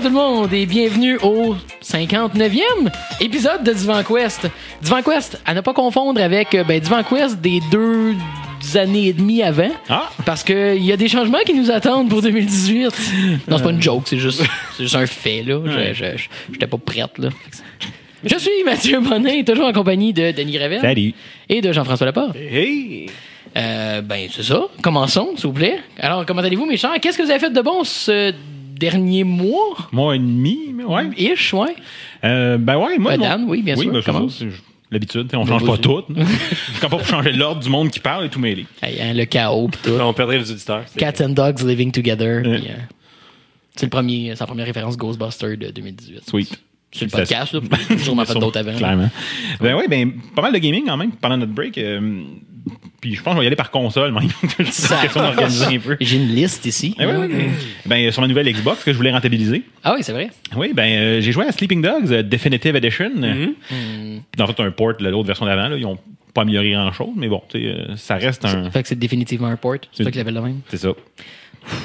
Bonsoir tout le monde et bienvenue au 59e épisode de Divan Quest. Divan Quest, à ne pas confondre avec euh, ben, Divan Quest des deux années et demie avant. Ah! Parce qu'il y a des changements qui nous attendent pour 2018. Non, c'est pas une joke, c'est juste, c'est juste un fait, là. Je- Ouais. Je, je- j'étais pas prête, là. Je suis Mathieu Bonin, toujours en compagnie de Denis Salut. et de Jean-François Laporte. Hey! Euh, ben, c'est ça. Commençons, s'il vous plaît. Alors, comment allez-vous, mes chers? Qu'est-ce que vous avez fait de bon ce dernier mois? Mois et demi, mais ouais. Ish, ouais. Euh, ben ouais, moi. Mon- Dan, oui, bien sûr, ben, ça, c'est L'habitude, on Ben, change pas tout. Je suis pas pour changer l'ordre du monde qui parle et tout mêlé. Hey, hein, le chaos pis tout. On perdrait les auditeurs. Cats and Dogs Living Together. Ouais. euh, c'est le premier, la première référence Ghostbuster de 2018. Sweet. C'est le podcast, là. J'ai sûrement fait d'autres avant. Clairement. Ben ouais, ben, pas mal de gaming quand même pendant notre break. euh, puis je pense qu'on va y aller par console, même. Ça- question d'organiser un peu. J'ai une liste ici. Eh ouais, ouais. Ben, sur ma nouvelle Xbox que je voulais rentabiliser. Ah oui, c'est vrai. Oui, ben, euh, j'ai joué à Sleeping Dogs euh, Definitive Edition. Mm-hmm. Euh, Dans fait, un port, là, l'autre version d'avant, là, ils ont pas amélioré grand chose, mais bon, tu sais, euh, ça reste un. Fait que c'est définitivement un port. C'est C'est- toi qui l'appelle le même. C'est ça.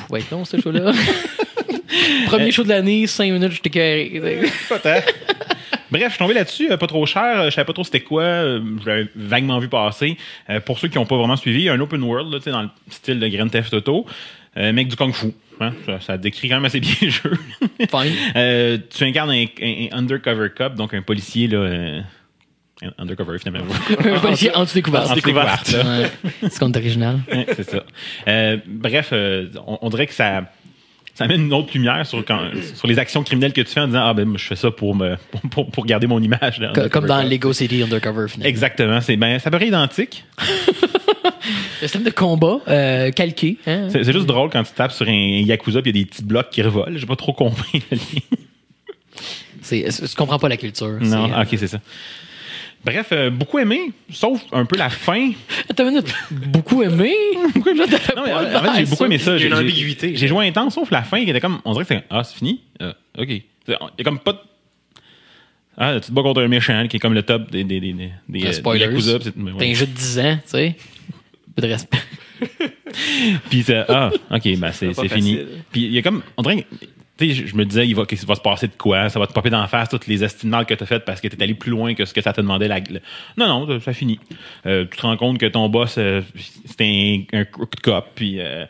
Ouais, non, ce show-là. Premier show de l'année, 5 minutes, je t'ai carré. Bref, je suis tombé là-dessus, euh, pas trop cher. euh, Je savais pas trop c'était quoi. euh, Je l'avais vaguement vu passer. Pour ceux qui n'ont pas vraiment suivi, il y a un open world là, tu sais, dans le style de Grand Theft Auto, euh, mec du kung fu. hein. Ça, ça décrit quand même assez bien le jeu. Fine. Euh, tu incarnes un, un- un undercover cop, donc un policier là, euh, un undercover finalement. un policier en dessous découverte. En découverte. C'est original. Ouais, c'est ça. Bref, on, on dirait que ça, ça met une autre lumière sur, quand, sur les actions criminelles que tu fais en disant Ah, ben, je fais ça pour, me, pour, garder mon image. là, Comme dans. Lego City Undercover, finalement. Exactement. C'est ben, ça paraît identique. Le système de combat euh, calqué. Hein? C'est juste drôle quand tu tapes sur un Yakuza puis il y a des petits blocs qui revolent. J'ai pas trop compris je comprends pas la culture. Non, euh, ok, c'est ça. Bref, euh, beaucoup aimé, sauf un peu la fin. Attends une minute. Beaucoup aimé? Pourquoi je t'avais Non, mais, pas en fait, j'ai beaucoup aimé ça. J'ai une j'ai- ambiguïté. J'ai joué intense, sauf la fin qui était comme. On dirait que c'est. Ah, c'est fini? Euh, ok. Il y a comme pas de. Ah, tu te bats contre un méchant qui est comme le top des, des, des, des, des, Euh, euh, spoilers. des mais T'as ouais. un jeu de 10 ans, tu sais. Peu de respect. Puis c'est- ah, ok, ben c'est fini. Puis il y a comme, on dirait, je, je me disais, il va, se passer de quoi, ça va te popper d'en face toutes les estimales que t'as faites parce que t'es allé plus loin que ce que ça te demandait. La, le- Non, non, ça finit. Euh, tu te rends compte que ton boss, euh, c'était un, un cop, puis euh,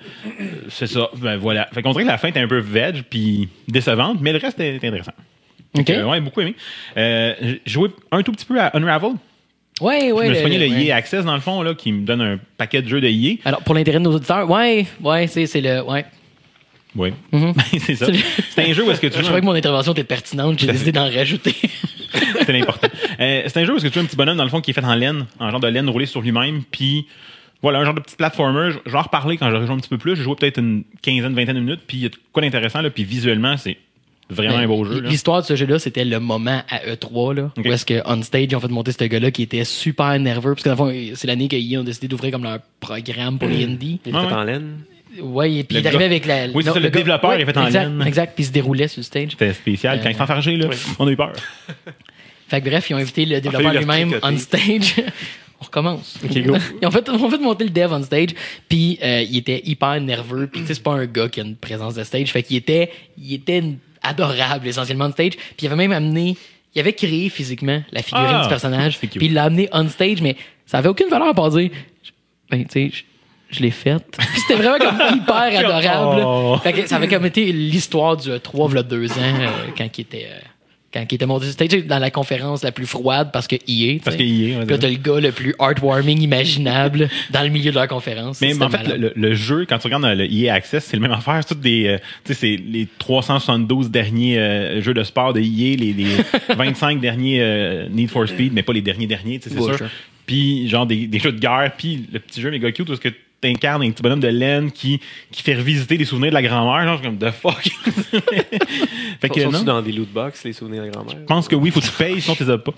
c'est ça. Ben voilà. Fait qu'on dirait que la fin était un peu veg, puis décevante, mais le reste était intéressant. OK. Ouais, beaucoup aimé. J'ai joué un tout petit peu à Unravel. Ouais, ouais. je me suis pogné le ouais. EA Access dans le fond, là, qui me donne un paquet de jeux de EA. Alors, pour l'intérêt de nos auditeurs, ouais, ouais, c'est, c'est le. Ouais. Oui. Mhm. c'est ça. C'est un jeu où est-ce que tu Je trouvais que mon intervention était pertinente, j'ai décidé d'en rajouter. C'est l'important. Euh, c'est un jeu où est-ce que tu joues un petit bonhomme dans le fond qui est fait en laine, en genre de laine roulée sur lui-même, puis voilà, un genre de petit platformer. Je vais en reparler quand j'aurai joué un petit peu plus. J'ai joué peut-être une quinzaine, vingtaine de minutes, puis il y a de quoi d'intéressant, là, puis visuellement, c'est vraiment un beau jeu. L'histoire de ce jeu-là, c'était le moment à E3, là, où est-ce que on stage, ils ont fait monter ce gars-là qui était super nerveux, parce que dans le fond, c'est l'année qu'ils ont décidé d'ouvrir comme leur programme pour les indies. Il fait ouais. en laine. Ouais, et puis il est arrivé gars- avec la. Oui, c'est ça, le développeur, il est fait en exact. Exact, puis il se déroulait sur le stage. C'était spécial. Quand il s'est enfargé, là, on a eu peur. Fait que bref, ils ont invité le développeur lui-même on stage. on recommence. go. ils, ont fait, ont fait monter le dev on stage, puis euh, il était hyper nerveux, puis tu sais, c'est pas un gars qui a une présence de stage, fait qu'il était, il était adorable essentiellement on stage, puis il avait même amené, il avait créé physiquement la figurine Ah, du personnage, puis il l'a amené on stage, mais ça avait aucune valeur à part dire, ben tu sais, je- l'ai faite. Puis C'était vraiment comme hyper adorable. Oh. Fait que ça avait comme été l'histoire du 3 v'là deux ans euh, quand il était euh, quand il était monté stage dans la conférence la plus froide parce que EA. Parce que ouais, là, c'est t'as le gars le plus heartwarming imaginable dans le milieu de la conférence. Mais, C'était en fait, le, jeu, quand tu regardes dans le EA Access, c'est le même affaire. C'est toutes des, euh, tu sais, c'est les 372 derniers euh, jeux de sport de EA, les, les 25 derniers euh, Need for Speed, mais pas les derniers derniers, c'est Ouais, sûr. Puis genre des, des jeux de guerre, puis le petit jeu méga cute est-ce que t'incarnes un petit bonhomme de laine qui, qui fait revisiter les souvenirs de la grand-mère, genre comme the fuck? fait que Sont- non. Dans des loot box, les souvenirs de grand-mère? Je pense que oui, faut que tu payes, sinon tu les as pas.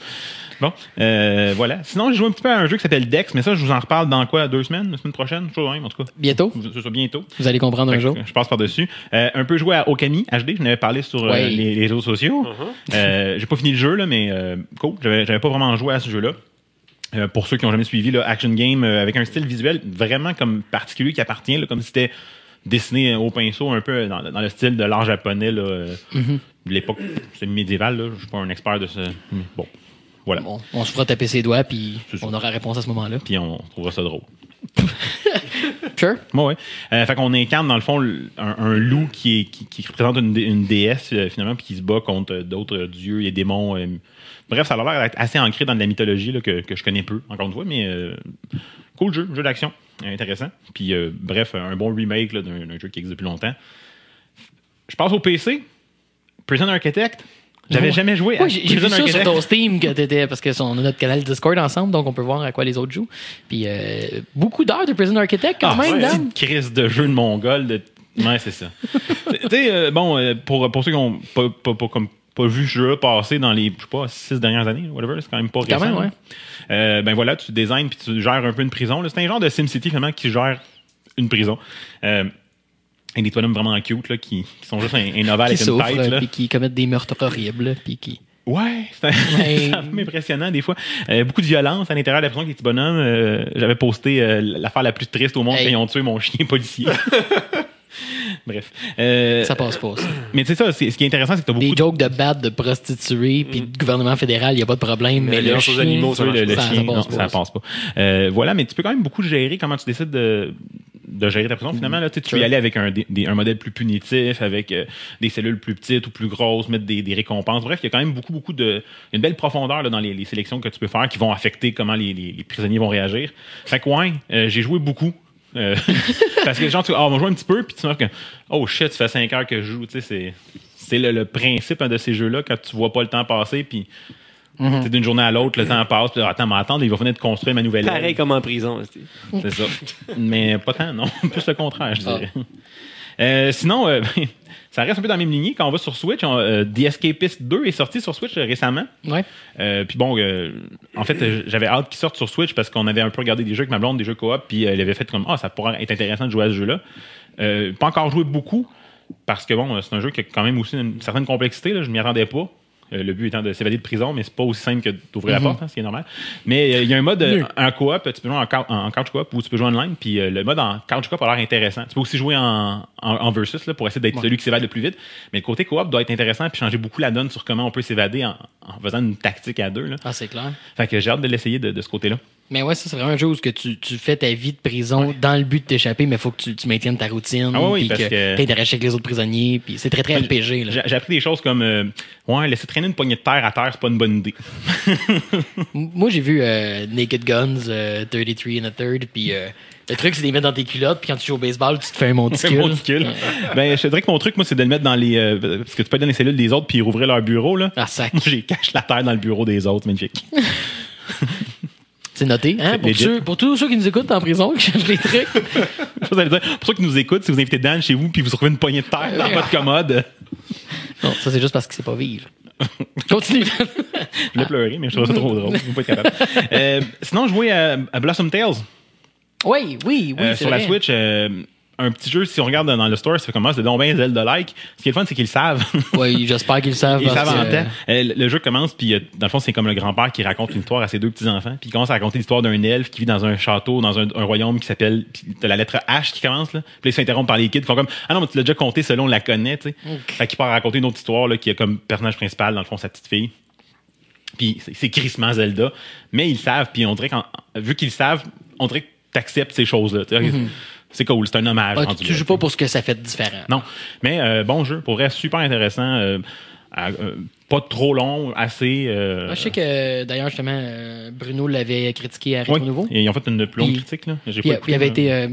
Bon, euh, voilà. Sinon, j'ai joué un petit peu à un jeu qui s'appelle Dex, mais ça, je vous en reparle dans quoi? Deux semaines? La semaine prochaine Je sais pas, hein, en tout cas. Bientôt, Ce sera bientôt. vous allez comprendre un Fait jour. Je passe par-dessus. Euh, un peu joué à Okami HD, je n'avais parlé sur euh, Ouais. les, les réseaux sociaux. Uh-huh. Euh, j'ai pas fini le jeu, là, mais euh, cool. J'avais, j'avais pas vraiment joué à ce jeu-là. Euh, pour ceux qui ont jamais suivi, là, action game euh, avec un style visuel vraiment comme particulier qui appartient, là, comme si c'était dessiné au pinceau un peu dans, dans le style de l'art japonais là, euh, de l'époque c'est médiéval. Là. Je suis pas un expert de ce. mais Bon, voilà. Bon, on se fera taper ses doigts, puis on aura réponse à ce moment-là. Puis on trouvera ça drôle. Sure. Euh, fait qu'on incarne dans le fond un, loup qui, représente une, dé- une déesse euh, finalement puis qui se bat contre euh, d'autres dieux et démons. bref, ça a l'air d'être assez ancré dans de la mythologie que, je connais peu encore une fois, mais cool jeu, jeu d'action, intéressant. Puis bref, un bon remake d'un jeu qui existe depuis longtemps. Je passe au PC. Prison Architect. J'avais jamais joué à Ouais, j'ai vu ça sur Architect. ton Steam que t'étais parce que son- on a notre canal Discord ensemble, donc on peut voir à quoi les autres jouent. Puis euh, beaucoup d'heures de Prison Architect quand Ah, même, ouais, petite crise de jeu de mongol. De... Ouais, c'est ça. tu sais, euh, bon, euh, pour, pour ceux qui n'ont pas, pas, pas, comme, pas vu ce jeu passer dans les, je sais pas, six dernières années, whatever, c'est quand même pas Quand récent. même, ouais. Euh, ben voilà, tu designs puis tu gères un peu une prison. C'est un genre de SimCity, finalement, qui gère une prison. Et des bonhommes vraiment cute, là, qui, qui sont juste un, un ovale Qui avec une tête. Là. puis qui commettent des meurtres horribles, puis qui. Ouais, c'est un- Mais- impressionnant des fois. Euh, beaucoup de violence à l'intérieur de la prison avec les petits bonhommes. Euh, J'avais posté euh, l'affaire la plus triste au monde Hey. quand ils ont tué mon chien policier. Bref. Euh, Ça passe pas, ça. mais c'est ça, c'est- ce qui est intéressant, c'est que tu as beaucoup Des de jokes de bad de prostituées, puis de gouvernement fédéral, il n'y a pas de problème. Mais Mais, le chien, animaux, ça le, le ça- chien, ça non, passe pas. ça passe pas. Euh, voilà, mais tu peux quand même beaucoup gérer comment tu décides de, de gérer ta prison. Finalement, là, tu peux y aller avec un, des- un modèle plus punitif, avec euh, des cellules plus petites ou plus grosses, mettre des, des récompenses. Bref, il y a quand même beaucoup, beaucoup de. il y a une belle profondeur là, dans les, les sélections que tu peux faire qui vont affecter comment les, les- les prisonniers vont réagir. Fait que, ouais, euh, j'ai joué beaucoup. Euh, parce que les gens, tu ah, on va jouer un petit peu, puis tu vois que, oh shit, ça fait 5 heures que je joue. Tu sais, c'est. C'est le, le principe hein, de ces jeux-là quand tu vois pas le temps passer, puis Mhm. c'est d'une journée à l'autre, le temps passe, puis attends, mais attends, il va finir de construire ma nouvelle Pareil aile. comme en prison. c'est- C'est ça. mais pas tant, non. Plus le contraire, je dirais. Euh, sinon, euh, ça reste un peu dans la même lignée. Quand on va sur Switch, on- euh, The Escapist 2 est sorti sur Switch récemment. Ouais. Euh, puis bon, euh, en fait, j'avais hâte qu'il sorte sur Switch parce qu'on avait un peu regardé des jeux avec ma blonde, des jeux coop, puis elle avait fait comme ah ça pourrait être intéressant de jouer à ce jeu-là. Euh, pas encore joué beaucoup parce que bon, c'est un jeu qui a quand même aussi une certaine complexité. Là, je m'y attendais pas. Euh, le but étant de s'évader de prison, mais c'est pas aussi simple que d'ouvrir la porte, hein, ce qui est normal. Mais euh, il y a un mode euh, en coop, tu peux jouer en, cou- en couch coop ou tu peux jouer online, puis euh, le mode en couch coop a l'air intéressant. Tu peux aussi jouer en, en, en versus là, pour essayer d'être Ouais. celui qui s'évade le plus vite. Mais le côté coop doit être intéressant puis changer beaucoup la donne sur comment on peut s'évader en, en faisant une tactique à deux. Là. Ah, c'est clair. Fait que j'ai hâte de l'essayer de, de ce côté-là. Mais ouais, ça, c'est vraiment un jeu où que tu, tu fais ta vie de prison dans le but de t'échapper, mais il faut que tu, tu maintiennes ta routine, Ah oui, parce que, que- t'interagis avec les autres prisonniers, puis c'est très, très RPG. J'ai appris des choses comme euh, ouais, laisser traîner une poignée de terre à terre, c'est pas une bonne idée. Moi, j'ai vu euh, Naked Guns, euh, 33 and a Third, puis euh, le truc, c'est de les mettre dans tes culottes, puis quand tu joues au baseball, tu te fais un monticule. Un monticule. ben, je te dirais que mon truc, moi, c'est de le mettre dans les. euh, parce que tu peux être dans les cellules des autres puis rouvrir leur bureau, là. Ah, sac. Moi, j'ai cache la terre dans le bureau des autres, magnifique. C'est noté. Hein? Pour, legit. ceux, pour tous ceux qui nous écoutent en prison, qui cherchent des trucs. Dire, pour ceux qui nous écoutent, si vous invitez Dan chez vous puis vous trouvez une poignée de terre dans votre commode, Non, ça, c'est juste parce qu'il sait pas vivre. Continue. je l'ai pleuré, mais je trouve ça trop drôle. Je vais pas être capable. Euh, sinon, jouer à, à Blossom Tales. oui, oui, oui. Euh, sur la. Switch, euh, un petit jeu, si on regarde dans le store, ça fait comme ah, c'est donc bien Zelda-like. Ce qui est le fun, c'est qu'ils le savent. Oui, j'espère qu'ils le savent. Ils savent en temps. Euh, le- jeu commence, puis euh, dans le fond, c'est comme le grand-père qui raconte une histoire à ses deux petits-enfants. Puis il commence à raconter l'histoire d'un elfe qui vit dans un château, dans un, un royaume qui s'appelle. T'as la lettre H qui commence, là. Puis là, il s'interrompt par les kids. Ils font comme Ah non, mais tu l'as déjà compté selon on la connaît, tu sais. Fait qu'il part raconter une autre histoire, là, qui a comme personnage principal, dans le fond, sa petite fille. Puis c'est- crissement Zelda. Mais ils le savent, puis on dirait qu'en vu qu'ils savent, on dirait que t'acceptes ces choses-là. sais. C'est cool, c'est un hommage. Ah, tu, tu joues pas pour ce que ça fait de différent. non, mais euh, bon jeu, pour vrai, super intéressant. euh, à- euh, pas trop long, assez. euh, Moi, je sais que d'ailleurs, justement, euh, Bruno l'avait critiqué à Rétro Nouveau. et ils ont fait une plus longue critique. Là. J'ai il avait été, euh,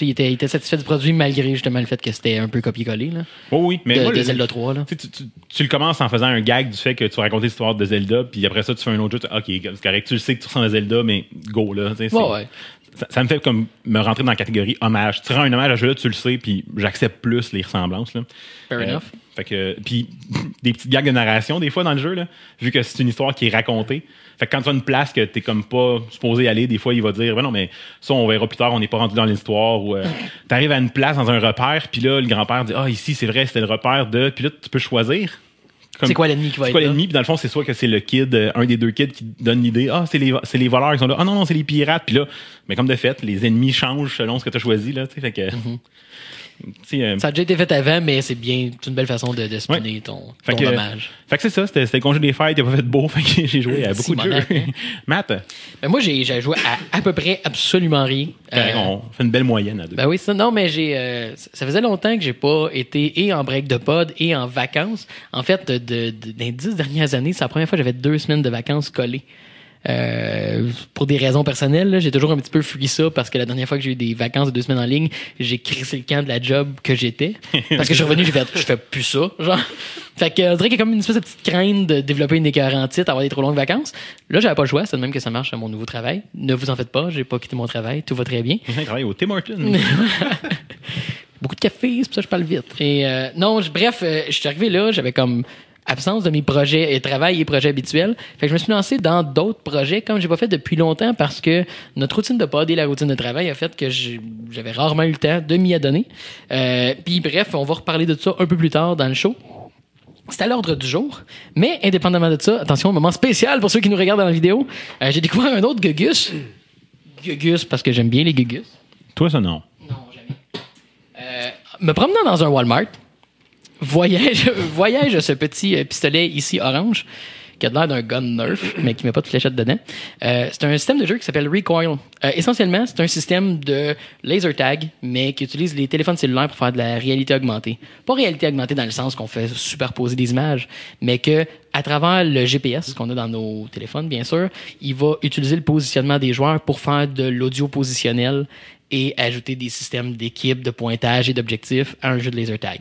il était, il était satisfait du produit malgré justement le fait que c'était un peu copié-collé là, Oh oui, mais de, moi, de le- Zelda 3. Là. tu, sais, tu, tu- tu le commences en faisant un gag du fait que tu racontes l'histoire de Zelda, puis après ça, tu fais un autre jeu. tu- Ok, c'est correct, tu le sais que tu ressembles à Zelda, mais go là. c'est- Ouais, ouais. Ça, ça me fait comme me rentrer dans la catégorie hommage. Tu rends un hommage à ce jeu-là, tu le sais, puis j'accepte plus les ressemblances. Là. Fair Euh, enough. Fait que, puis des petites gags de narration des fois dans le jeu, là, vu que c'est une histoire qui est racontée. Fait que quand tu as une place que t'es comme pas supposé aller, des fois il va dire, ben non, mais ça on verra plus tard, on n'est pas rendu dans l'histoire. Ou euh, t'arrives à une place dans un repère, puis là le grand-père dit, ah ici c'est vrai, c'était le repère de, puis là tu peux choisir. C'est quoi l'ennemi qui va c'est être quoi l'ennemi? Puis dans le fond, c'est soit que c'est le kid, euh, un des deux kids qui donne l'idée. Ah, c'est les, c'est les voleurs qui sont là. Ah non, non, c'est les pirates. Puis là, mais comme de fait, les ennemis changent selon ce que tu as choisi. Là, tu sais, fait que, Mm-hmm. Euh, Ça a déjà été fait avant, mais c'est bien, c'est une belle façon de, de spinner ton, Fait ton que- dommage. Fait que c'est ça, c'était le congé des fêtes, il pas fait beau, fait que j'ai joué à beaucoup de jeux. Hein. Matt, Ben, moi, j'ai joué à à peu près absolument rien. correct, Euh, on fait une belle moyenne à deux. Ben oui, ça. Non, mais j'ai. euh, ça faisait longtemps que j'ai pas été et en break de pod et en vacances. En fait, de, de- de- dans les dix dernières années, c'est la première fois que j'avais deux semaines de vacances collées. Euh, pour des raisons personnelles, j'ai toujours un petit peu fui ça parce que la dernière fois que j'ai eu des vacances de deux semaines en ligne, j'ai crissé le camp de la job que j'étais. Parce que je suis revenu, j'ai fait, je fais plus ça, genre. Fait que, on dirait qu'il y a comme une espèce de petite crainte de développer une écœurantite, avoir des trop longues vacances. Là, j'avais pas le choix, c'est de même que ça marche à mon nouveau travail. Ne vous en faites pas, j'ai pas quitté mon travail, tout va très bien. Je travaille au Tim Hortons. beaucoup de café, c'est pour ça que je parle vite. Et euh, non, bref, euh, je suis arrivé là, j'avais comme absence de mes projets et travail et projets habituels. Fait que je me suis lancé dans d'autres projets comme j'ai pas fait depuis longtemps parce que notre routine de pod et la routine de travail a fait que j'avais rarement eu le temps de m'y adonner. Euh, Puis bref, on va reparler de ça un peu plus tard dans le show. C'est à l'ordre du jour. Mais indépendamment de ça, attention, moment spécial pour ceux qui nous regardent dans la vidéo. euh, j'ai découvert un autre Gugus. Gugus parce que j'aime bien les Gugus. Toi, ça, non. Non, jamais. Euh, me promenant dans un Walmart, voyage, voyage ce petit euh, pistolet ici orange qui a l'air d'un gun Nerf, mais qui met pas de fléchette dedans. Euh, c'est un système de jeu qui s'appelle Recoil. Euh, essentiellement, c'est un système de laser tag, mais qui utilise les téléphones cellulaires pour faire de la réalité augmentée. Pas réalité augmentée dans le sens qu'on fait superposer des images, mais que à travers le GPS qu'on a dans nos téléphones, bien sûr, il va utiliser le positionnement des joueurs pour faire de l'audio positionnel et ajouter des systèmes d'équipe, de pointage et d'objectifs à un jeu de laser tag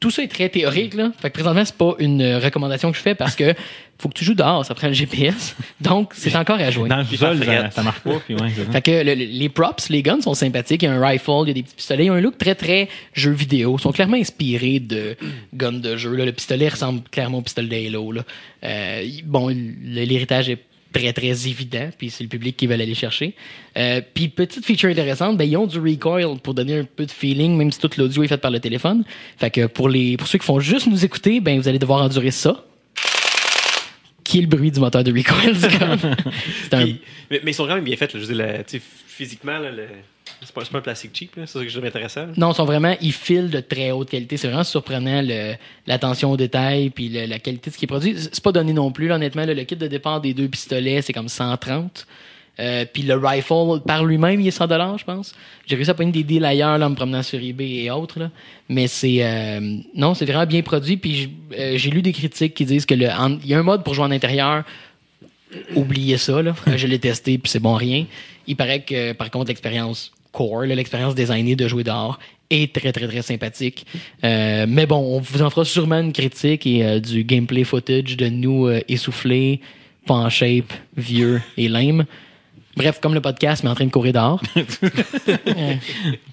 tout ça est très théorique là. Fait que présentement c'est pas une euh, recommandation que je fais parce que faut que tu joues dehors, ça prend le GPS. Donc c'est encore à jouer. Dans le Puis sol, ça, ça marche pas. Puis ouais. Fait que le- le- les props, les guns sont sympathiques. Il y a un rifle, il y a des petits pistolets. Il y a un look très, très jeu vidéo. Ils sont clairement inspirés de guns de jeu. là. Le pistolet ressemble clairement au pistolet d'Halo. là. Euh, bon, l'héritage est très, très évident. Puis c'est le public qui va aller chercher. Euh, puis petite feature intéressante, ben, ils ont du recoil pour donner un peu de feeling, même si tout l'audio est fait par le téléphone. Fait que pour, les, pour ceux qui font juste nous écouter, ben, vous allez devoir endurer ça. Qui est le bruit du moteur de recoil un Puis- mais, mais ils sont quand même bien faits. là. Je veux dire, la- tu sais, physiquement, là, le- c'est pas, un plastique cheap. C'est ça que je trouve intéressant. là. Non, ils sont vraiment, ils filent de très haute qualité. C'est vraiment surprenant l'attention aux détails puis le- la qualité de ce qui est produit. C'est pas donné non plus, honnêtement. le kit de départ des deux pistolets, c'est comme 130. Euh, puis le rifle par lui-même, il est 100 dollars, je pense. J'ai réussi à prendre des deals ailleurs là, en me promenant sur eBay et autres. Là. Mais c'est euh, non, c'est vraiment bien produit. Puis euh, j'ai lu des critiques qui disent que le, en- y a un mode pour jouer en intérieur. Oubliez ça, là. Je l'ai testé, puis c'est bon rien. Il paraît que, par contre, l'expérience core, l'expérience designée de jouer dehors, est très, très, très sympathique. Euh, mais bon, on vous en fera sûrement une critique et euh, du gameplay footage de nous euh, essoufflés, pas en shape, vieux et lame. Bref, comme le podcast, mais en train de courir dehors.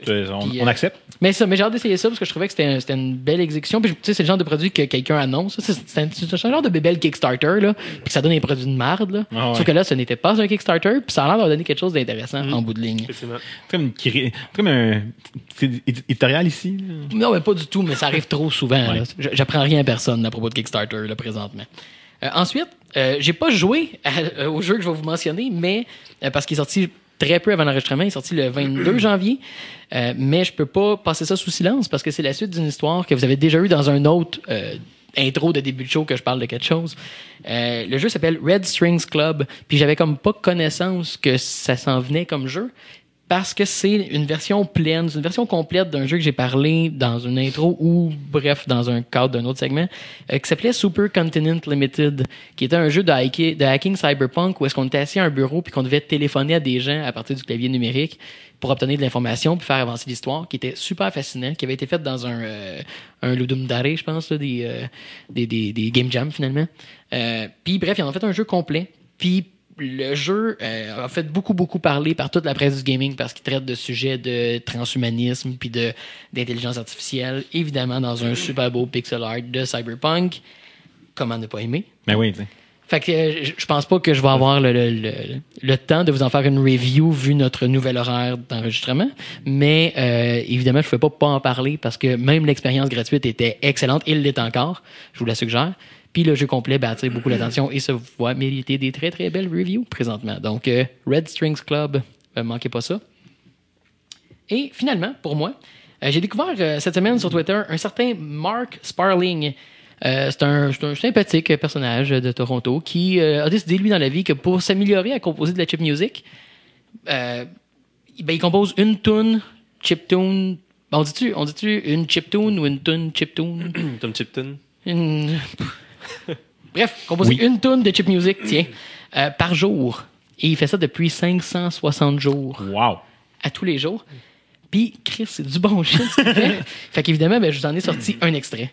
Euh, on, Puis, on euh, accepte. mais ça, mais j'ai hâte d'essayer ça parce que je trouvais que c'était un- c'était une belle exécution. Puis, tu sais, c'est le genre de produit que quelqu'un annonce. C'est c'est un, c'est un genre de bébelle Kickstarter, là. Puis ça donne des produits de marde, là. Ah ouais. Sauf que là, ce n'était pas un Kickstarter. Puis ça a l'air d'avoir donné quelque chose d'intéressant en bout de ligne. Comme, comme un éditorial ici. là. Non, mais pas du tout, mais ça arrive trop souvent. Ouais. là. J'apprends rien à personne à propos de Kickstarter, là, présentement. Euh, ensuite, euh, j'ai pas joué à- euh, au jeu que je vais vous mentionner, mais parce qu'il est sorti très peu avant l'enregistrement, il est sorti le 22 janvier. Euh, mais je peux pas passer ça sous silence parce que c'est la suite d'une histoire que vous avez déjà eue dans un autre euh, intro de début de show que je parle de quelque chose. Euh, le jeu s'appelle Red Strings Club, puis j'avais comme pas connaissance que ça s'en venait comme jeu parce que c'est une version pleine, c'est une version complète d'un jeu que j'ai parlé dans une intro ou, bref, dans un cadre d'un autre segment, euh, qui s'appelait Super Continent Limited, qui était un jeu de, hacking- de hacking cyberpunk où est-ce qu'on était assis à un bureau puis qu'on devait téléphoner à des gens à partir du clavier numérique pour obtenir de l'information puis faire avancer l'histoire, qui était super fascinant, qui avait été fait dans un, euh, un Ludum Dare, je pense, là, des, euh, des, des, Game Jam, finalement. Euh, puis, bref, ils en ont fait un jeu complet. Puis, le jeu euh, a fait beaucoup, beaucoup parler par toute la presse du gaming parce qu'il traite de sujets de transhumanisme puis d'intelligence artificielle, évidemment dans un super beau pixel art de cyberpunk. Comment ne pas aimer? Ben oui, tu sais. Fait que euh, je pense pas que je vais avoir le, le, le, le temps de vous en faire une review vu notre nouvel horaire d'enregistrement. Mais euh, évidemment, je ne pas pas en parler parce que même l'expérience gratuite était excellente. Il l'est encore. Je vous la suggère. Puis le jeu complet ben, attire beaucoup l'attention et se voit mériter des très très belles reviews présentement. Donc euh, Red Strings Club, ne manquez pas ça. Et finalement, pour moi, Euh, J'ai découvert euh, cette semaine sur Twitter un certain Mark Sparling. Euh, c'est un, c'est un sympathique personnage de Toronto qui euh, a décidé, lui, dans la vie, que pour s'améliorer à composer de la chip music, euh, ben, il compose une tune chiptune. Ben, on dit-tu, on dit-tu une chiptune ou une tune? Tom Chipton. Une... Bref, composer une tune de chip music, tiens, euh, par jour. Et il fait ça depuis 560 jours, Wow. à tous les jours. Puis, Chris, c'est du bon shit, fait. fait qu'évidemment, ben, je vous en ai sorti un extrait.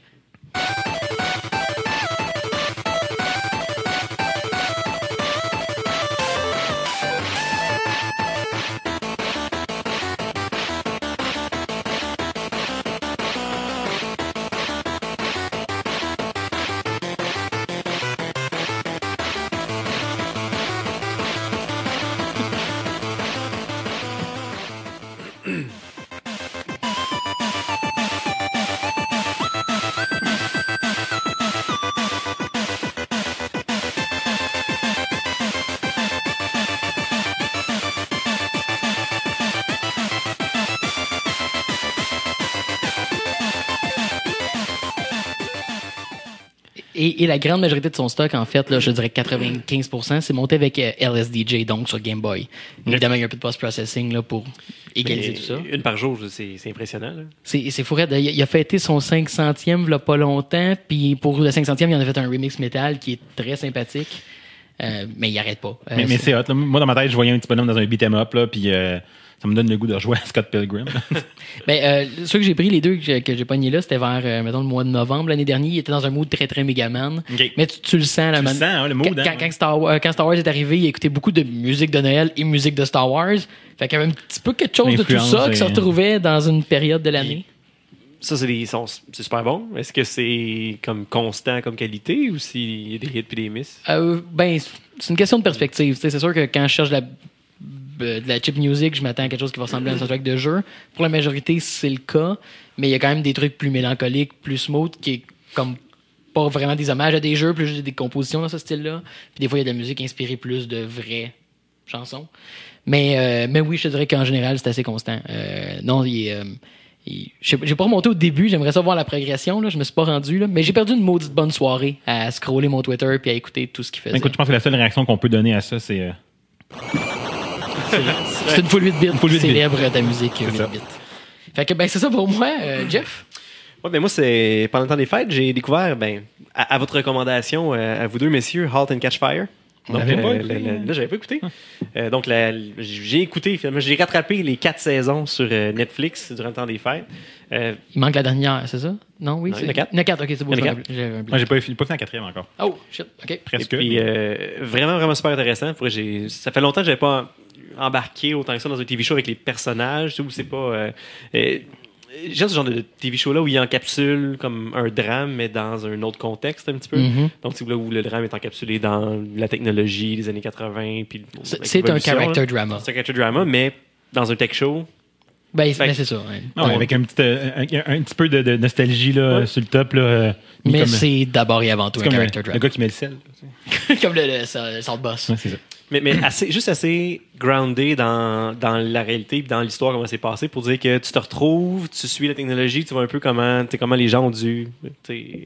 Et, la grande majorité de son stock, en fait, là, je dirais 95%, c'est monté avec euh, LSDJ, donc sur Game Boy. Évidemment, il y a un peu de post-processing là, pour égaliser Mais tout ça. Une par jour, c'est c'est impressionnant. là. C'est c'est fou. Il, il a fêté son 500e il y a pas longtemps, puis pour le 500e, il en a fait un remix metal qui est très sympathique. Euh, mais il arrête pas. Euh, Mais, mais c'est hot. là. Moi, dans ma tête, je voyais un petit bonhomme dans un beat'em up, là, puis euh, ça me donne le goût de rejouer à Scott Pilgrim. Ben, euh, ceux que j'ai pris, les deux que j'ai, que j'ai pognés là, c'était vers, euh, mettons, le mois de novembre l'année dernière. Il était dans un mood très, très Megaman. Mais tu, tu le sens, là, Tu le man. sens, hein, le mood, Quand, hein, quand Star Wars, quand Star Wars est arrivé, il écoutait beaucoup de musique de Noël et musique de Star Wars. Fait qu'il y avait un petit peu quelque chose de tout ça qui se retrouvait dans une période de l'année. Ça, c'est des sons- c'est super bon. Est-ce que c'est comme constant comme qualité ou s'il y a des hits puis des misses? Euh, ben, c'est une question de perspective. C'est sûr que quand je cherche la, de la chip music, je m'attends à quelque chose qui va ressembler à un soundtrack de jeu. Pour la majorité, c'est le cas, mais il y a quand même des trucs plus mélancoliques, plus smooth, qui est comme pas vraiment des hommages à des jeux, plus juste des compositions dans ce style-là. Puis des fois, il y a de la musique inspirée plus de vraies chansons. Mais, euh, mais oui, je te dirais qu'en général, c'est assez constant. Euh, non, il euh, J'ai j'ai pas remonté au début, j'aimerais savoir la progression, là, je me suis pas rendu, là, mais j'ai perdu une maudite bonne soirée à scroller mon Twitter puis à écouter tout ce qu'il faisait. Écoute, je pense que la seule réaction qu'on peut donner à ça, c'est. C'est une full 8 bits full 8 bits. célèbre ta musique C'est 8 ça. bits. Fait que ben c'est ça pour moi, euh, Jeff. Ouais, ben moi, c'est pendant le temps des fêtes, j'ai découvert, ben, à, à votre recommandation, euh, à vous deux messieurs, Halt and Catch Fire. Donc, pas euh, écouté, hein? là, j'avais pas écouté. Euh, donc, la- j'ai écouté, finalement, j'ai rattrapé les quatre saisons sur euh, Netflix durant le temps des fêtes. Euh, Il manque la dernière, c'est ça? Non, oui. C'est- il y en a quatre. Il y en a quatre, ok, c'est beau. Moi, j'ai pas, pas fait la quatrième encore. Oh, shit, ok. Presque. Et puis, euh, vraiment, vraiment super intéressant. Faudrait ça fait longtemps que j'avais pas embarqué autant que ça dans un TV show avec les personnages, tu sais, où c'est pas. euh, euh, J'aime ce genre de TV show-là où il encapsule comme un drame, mais dans un autre contexte un petit peu. Mhm. Donc, c'est là où le drame est encapsulé dans la technologie des années 80. Puis C'est un character là. drama. C'est un character drama, mais dans un tech show. Ben, c'est ça. ouais. Non, Ouais. avec un petit, euh, un, un petit peu de, de nostalgie là, Ouais. sur le top. Là, euh, Mais c'est d'abord et avant tout un comme character le, drama. le gars qui met le sel. Comme le, le, le, boss. Ouais, c'est ça. Mais, mais assez, juste assez groundé dans, dans la réalité puis dans l'histoire, comment c'est passé, pour dire que tu te retrouves, tu suis la technologie, tu vois un peu comment, comment les gens ont dû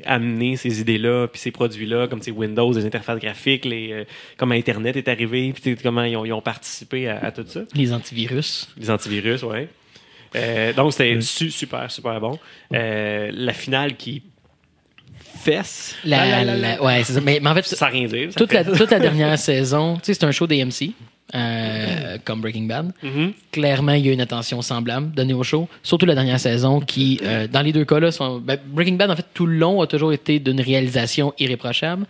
amener ces idées-là puis ces produits-là, comme Windows, les interfaces graphiques, les, euh, comment Internet est arrivé, puis comment ils ont, ils ont participé à, à tout ça. Les antivirus. Les antivirus, ouais. Euh, donc, c'était su- super, super bon. Euh, la finale qui fesse, La, la- la- la- ouais, c'est ça. Mais, mais en fait, sans rien dire. ça toute la, toute la dernière saison, tu sais, c'est un show d'AMC, euh, comme Breaking Bad. Mhm. clairement, il y a une attention semblable donnée au show. Surtout la dernière saison qui, euh, dans les deux cas-là, sont, ben, Breaking Bad, en fait, tout le long, a toujours été d'une réalisation irréprochable.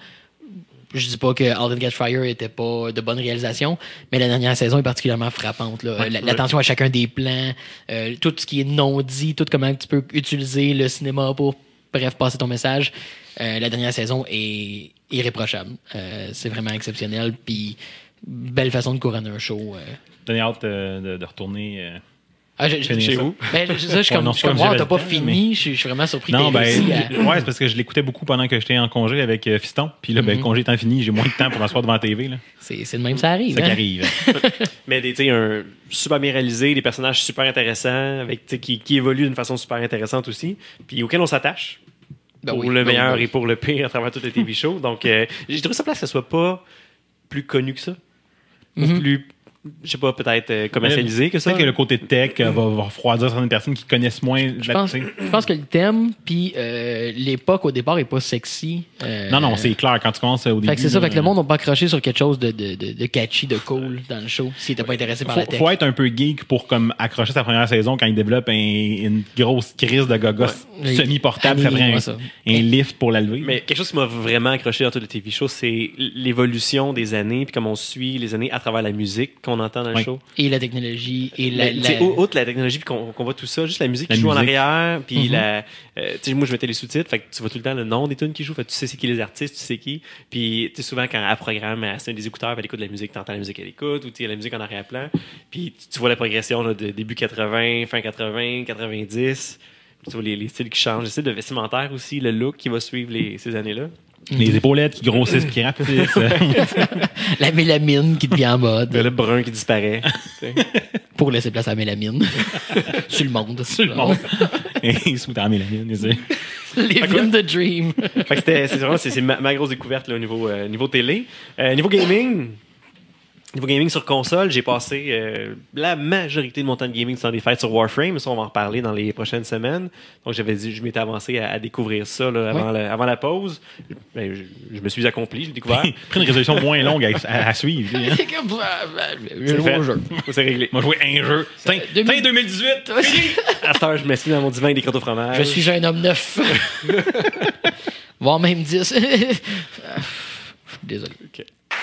Je dis pas que Alden Get Fire était pas de bonne réalisation, mais la dernière saison est particulièrement frappante. là. Ouais. L'attention à chacun des plans, euh, tout ce qui est non dit, tout comment tu peux utiliser le cinéma pour, bref, passer ton message. Euh, la dernière saison est irréprochable. Euh, c'est vraiment exceptionnel, puis belle façon de couronner un show. euh. Donner hâte euh, de, de retourner euh, Ah, je, je- ça? ben, je, ça, je suis Ouais, comme, c'est comme, wow, t'as pas fini. Je suis je suis vraiment surpris. Non, que ben, à- ouais, c'est parce que je l'écoutais beaucoup pendant que j'étais en congé avec euh, Fiston. Puis là, ben, le congé étant fini, j'ai moins de temps pour m'asseoir devant la TV. Là. C'est c'est de même, ça arrive. C'est ça hein? qui arrive. Mais des, tu sais, un super bien réalisé, des personnages super intéressants, avec, qui, qui évoluent d'une façon super intéressante aussi, puis auquel on s'attache. Ben pour oui, le meilleur ben oui. et pour le pire à travers toutes les TV shows. Donc, euh, j'ai trouvé ça place que ça soit pas plus connu que ça. Ou Mhm. plus, je sais pas, peut-être euh, commercialisé que ça. Peut-être que le côté tech euh, va, va refroidir certaines personnes qui connaissent moins Je la- pense, je pense que le thème, puis euh, l'époque au départ est pas sexy. Euh, Non, non, c'est clair. Quand tu commences au début. Fait que c'est ça, fait que le monde n'a pas accroché sur quelque chose de, de, de, de catchy, de cool dans le show, s'il était pas intéressé par la faut, tech. faut être un peu geek pour comme accrocher sa première saison quand il développe un- une grosse crise de gogos Ouais. semi-portable. Prend un, un lift pour la lever. Mais quelque chose qui m'a vraiment accroché dans toutes les TV shows, c'est l'évolution des années, puis comment on suit les années à travers la musique qu'on entend dans le Oui. show. Et la technologie, et la. La- Outre la technologie, puis qu'on voit tout ça, juste la musique La qui joue en arrière, puis Mhm. la. euh, moi, je mettais les sous-titres, fait que tu vois tout le temps le nom des tunes qui jouent, fait que tu sais c'est qui les artistes, tu sais qui. Puis, tu sais, souvent, quand elle programme, elle des écouteurs, elle écoute de la musique, t'entends la musique qu'elle écoute, ou tu la musique en arrière-plan. Puis, tu, vois la progression là, de début 80, fin 80, 90. Puis tu vois les, les styles qui changent, le style de vestimentaire aussi, le look qui va suivre les, ces années-là. Les épaulettes qui grossissent, qui rapetissent. la mélamine qui devient en mode Le brun qui disparaît. pour laisser place à la mélamine. Sur le monde. Sur le monde. Et sous ta mélanine, tu sais. Living the dream. Fait que c'était- c'est vraiment ma, ma grosse découverte là, au niveau, euh, niveau télé. Euh, niveau gaming, niveau gaming sur console, j'ai passé euh, la majorité de mon temps de gaming sur des fêtes sur Warframe. Ça, on va en reparler dans les prochaines semaines. Donc, j'avais dit, je m'étais avancé à, à découvrir ça là, avant, la, avant la pause. Ben, je, je me suis accompli, j'ai découvert. Pris une résolution moins longue à, à- à suivre. hein. Je C'est joue au jeu. C'est réglé. Moi, jouer un jeu. Mille- 2018. À cette heure, je m'assieds dans mon divan avec des crottes au fromage. Je suis un homme neuf. Voire même 10. Désolé.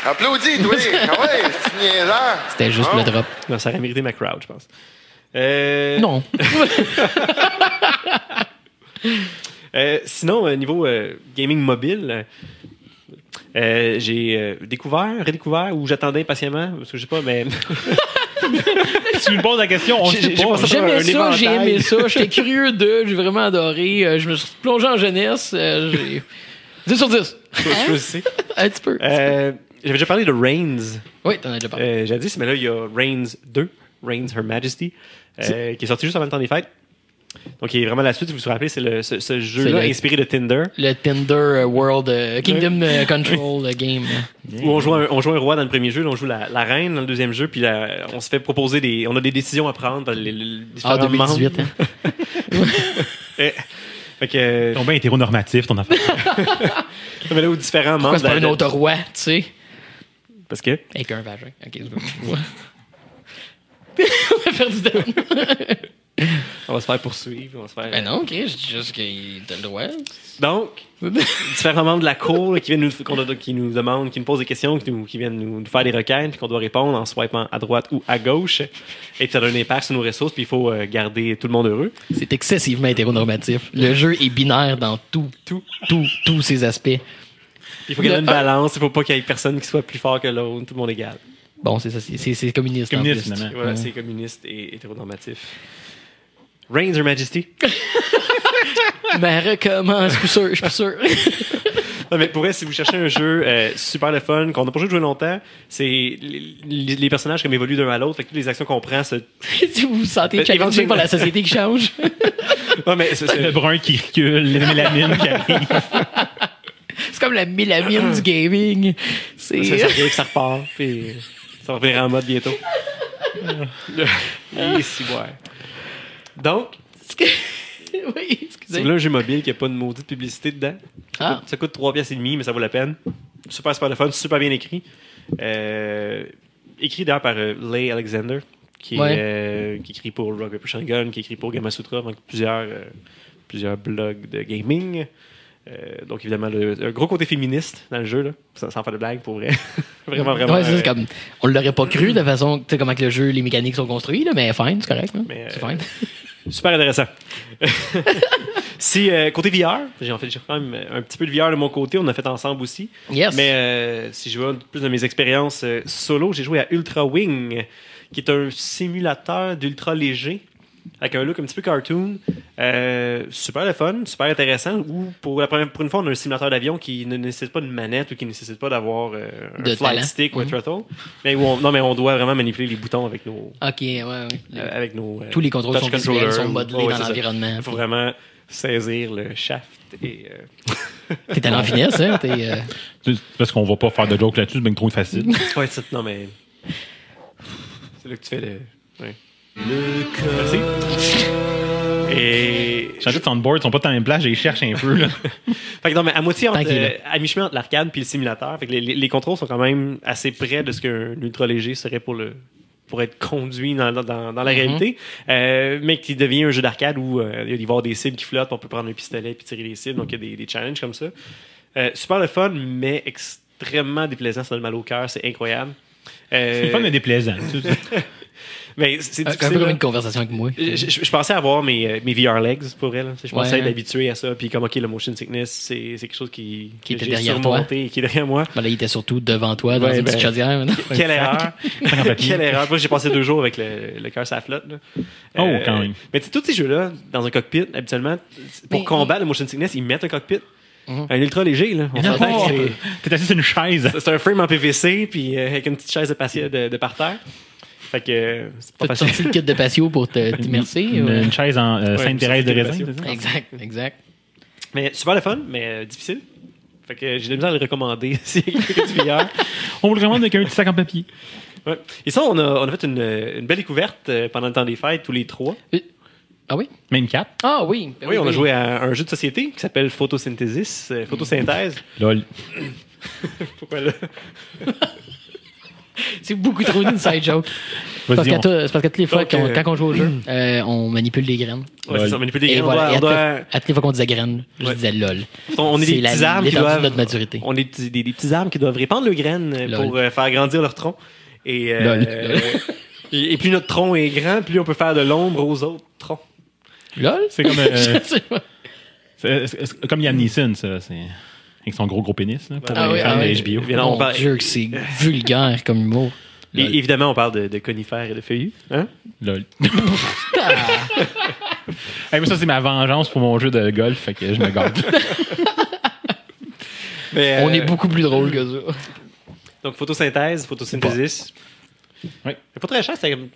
Applaudis, toi! Ah ouais, c'est! C'était juste Ah. le drop. Non, ça aurait mérité ma crowd, je pense. Euh, Non. Euh, sinon, euh, niveau euh, gaming mobile, euh, j'ai euh, découvert, redécouvert ou j'attendais impatiemment, parce que je sais pas, mais tu me poses la question, on J'ai- sait pas. J'aimais ça, j'ai aimé ça. J'étais curieux d'eux, j'ai vraiment adoré. Euh, Je me suis plongé en jeunesse. euh, j'ai- 10 sur 10. je sais. Un petit peu. Euh, J'avais déjà parlé de Reigns Oui, t'en as déjà parlé. euh, jadis, mais là, il y a Reigns 2, Reigns Her Majesty, euh, qui est sorti juste avant le temps des fêtes. Donc, il est vraiment la suite, si vous vous rappelez, c'est le- ce, ce jeu-là inspiré de Tinder, Le Tinder euh, World euh, Kingdom Control Game. où on joue, un, on joue un roi dans le premier jeu, là, on joue la, la reine dans le deuxième jeu, puis on se fait proposer des. On a des décisions à prendre dans les, les Ah, différents 2018. membres. Hein. Fait que, Ton bien hétéronormatif, ton affaire. mais là, aux différents Pourquoi membres. c'est pas de- un autre roi, tu sais? Parce que? Avec un vagin. Ok. Ouais. on va faire du down. On va se faire poursuivre. On va se faire... Ben non, Chris, je dis juste qu'il t'a le droit. Donc, différents membres de la cour là, qui, viennent nous, qu'on a- qui nous demandent, qui nous posent des questions, qui, nous- qui viennent nous, nous faire des requêtes, puis qu'on doit répondre en swipant à droite ou à gauche. Et puis ça donne un impact sur nos ressources, puis il faut euh, garder tout le monde heureux. C'est excessivement hétéronormatif. Le jeu est binaire dans tout, tout, tout, tous ses aspects. Il faut qu'il y ait une balance, il faut pas qu'il y ait personne qui soit plus fort que l'autre, tout le monde est égal. Bon, c'est ça, c'est- communiste. en Communiste. Voilà, Ouais. c'est communiste et hétéronormatif. Reigns Her Majesty. Mais recommence, je suis sûr, je suis sûr. Non, mais pour vrai, si vous cherchez un jeu euh, super le fun, qu'on n'a pas joué longtemps, c'est les, les- les personnages comme évoluent d'un à l'autre, fait que toutes les actions qu'on prend, se... si vous vous sentez Ben, challengé éventuellement- par la société qui change, Non, mais c'est- c'est- Le brun qui recule, les mélamines qui arrivent. c'est comme la mélamine du gaming. C'est. Ça, ça arrive, ça repart, puis ça va revenir en mode bientôt. Et si, ouais. Donc, oui, excusez. un jeu mobile qui n'a pas de maudite publicité dedans, Ah, ça coûte 3 pièces et demi, mais ça vaut la peine. Super, super le fun, super bien écrit. Euh, écrit d'ailleurs par euh, Leigh Alexander, qui, est, Ouais. euh, qui écrit pour Rock Paper Shotgun, qui écrit pour Gamasutra, donc plusieurs, euh, plusieurs blogs de gaming. Euh, donc évidemment, le, un gros côté féministe dans le jeu, là, sans, sans faire de blague, pour vrai. vraiment, vraiment. ouais, comme. On l'aurait pas cru de façon. Tu sais, comment que le jeu, les mécaniques sont construites, là, mais fine, c'est correct. là. C'est fine. Super intéressant. si euh, côté VR, j'ai en fait quand même un petit peu de VR de mon côté, on a fait ensemble aussi. Yes. Mais euh, si je vois plus de mes expériences euh, solo, j'ai joué à Ultra Wing, qui est un simulateur d'ultra léger. Avec un look un petit peu cartoon. Euh, super le fun, super intéressant. Ou pour, la première, pour une fois, on a un simulateur d'avion qui ne nécessite pas de manette ou qui ne nécessite pas d'avoir euh, un De flight talent. stick ou un Mhm. throttle. Mais où on, non, mais on doit vraiment manipuler les boutons avec nos. Ok, ouais, ouais. euh, avec nos euh, Tous les contrôles touch sont visuels, sont modelés Ouais, dans l'environnement. Il faut vraiment saisir le shaft et. euh, T'es allé en finesse, hein? Euh, Parce qu'on va pas faire de joke là-dessus, c'est bien trop facile. ouais, c'est- non, mais. C'est là que tu fais le. Ouais. Merci. Et. J'ai de soundboard, ils sont pas dans la même place, je les cherche un peu. Là. Fait que non, mais à moitié, entre, est euh, à mi-chemin entre l'arcade puis le simulateur. Fait que les, les- les contrôles sont quand même assez près de ce qu'un ultra léger serait pour le pour être conduit dans, dans, la réalité, Euh, mais qui devient un jeu d'arcade où euh, il va y avoir des cibles qui flottent, on peut prendre un pistolet puis tirer les cibles, donc il y a des, des challenges comme ça. Euh, super le fun, mais extrêmement déplaisant, ça donne mal au cœur, c'est incroyable. Euh, C'est le fun mais déplaisant. mais c'est un peu comme une conversation avec moi. Je, je- je pensais avoir mes, euh, mes VR legs pour elle. Je pensais Ouais. être habitué à ça. Puis comme, OK, le motion sickness, c'est c'est quelque chose qui, Qui était derrière surmonté et qui est derrière moi. Ben là, il était surtout devant toi dans Ouais, une petite ben, chaudière. Quelle erreur. Quelle erreur. Moi, j'ai passé deux jours avec le, le cœur la flotte. là. Oh, quand même. Mais tu sais, tous ces jeux-là, dans un cockpit, habituellement, pour Mais- combattre le motion sickness, ils mettent un cockpit. Mhm. Un ultra léger, là. On s'entend que c'est- T'es assis sur une chaise. c'est un frame en PVC, puis euh, avec une petite chaise de, de, de parterre. Fait que euh, c'est pas facile. sorti le kit de patio pour te- t'immerser? Une, ou- une chaise en euh, Ouais, Sainte-Thérèse de raisin. Exact, exact. Mais super le fun, mais euh, difficile. Fait que j'ai de la misère à le recommander. On vous le recommande avec un petit sac en papier. Ouais. Et ça, on a, on a fait une, une belle découverte euh, pendant le temps des fêtes, tous les trois. Ah oui? Même quatre. Ah oui. ben Oui, on a joué à un jeu de société qui s'appelle Photosynthesis, euh, photosynthèse. Lol. Pourquoi là? C'est beaucoup trop d'une side joke. C'est parce, on- que toutes les fois Donc, qu'on- quand on joue au jeu, euh, on manipule des graines. Ouais, c'est ça, on manipule des Et graines. voilà. On Et à, doit- toutes- on doit- à toutes les fois qu'on disait graines, je Ouais. disais lol. on est C'est des la- petits arbres qui de doivent. notre maturité. On est des, des- des petits arbres qui doivent répandre le graine euh, Lol. pour euh, faire grandir leur tronc. Et, euh, Lol. et, et plus notre tronc est grand, plus on peut faire de l'ombre aux autres troncs. Lol? C'est comme, euh, Je sais pas. c'est- c'est- c'est comme Liam Neeson, ça. C'est avec son gros gros pénis. Là, pour Ah les oui, fans ah de. HBO. Bien, on Mon parle- Dieu, que c'est vulgaire comme humour. Et Lol. évidemment, on parle de, de conifères et de feuillus. Hein? Lol. Ah. Hey, mais ça, c'est ma vengeance pour mon jeu de golf, fait que je me garde. Mais, On euh, est beaucoup plus drôle que ça. Donc, photosynthèse, photosynthesis. Oui. C'est pas très cher, c'est comme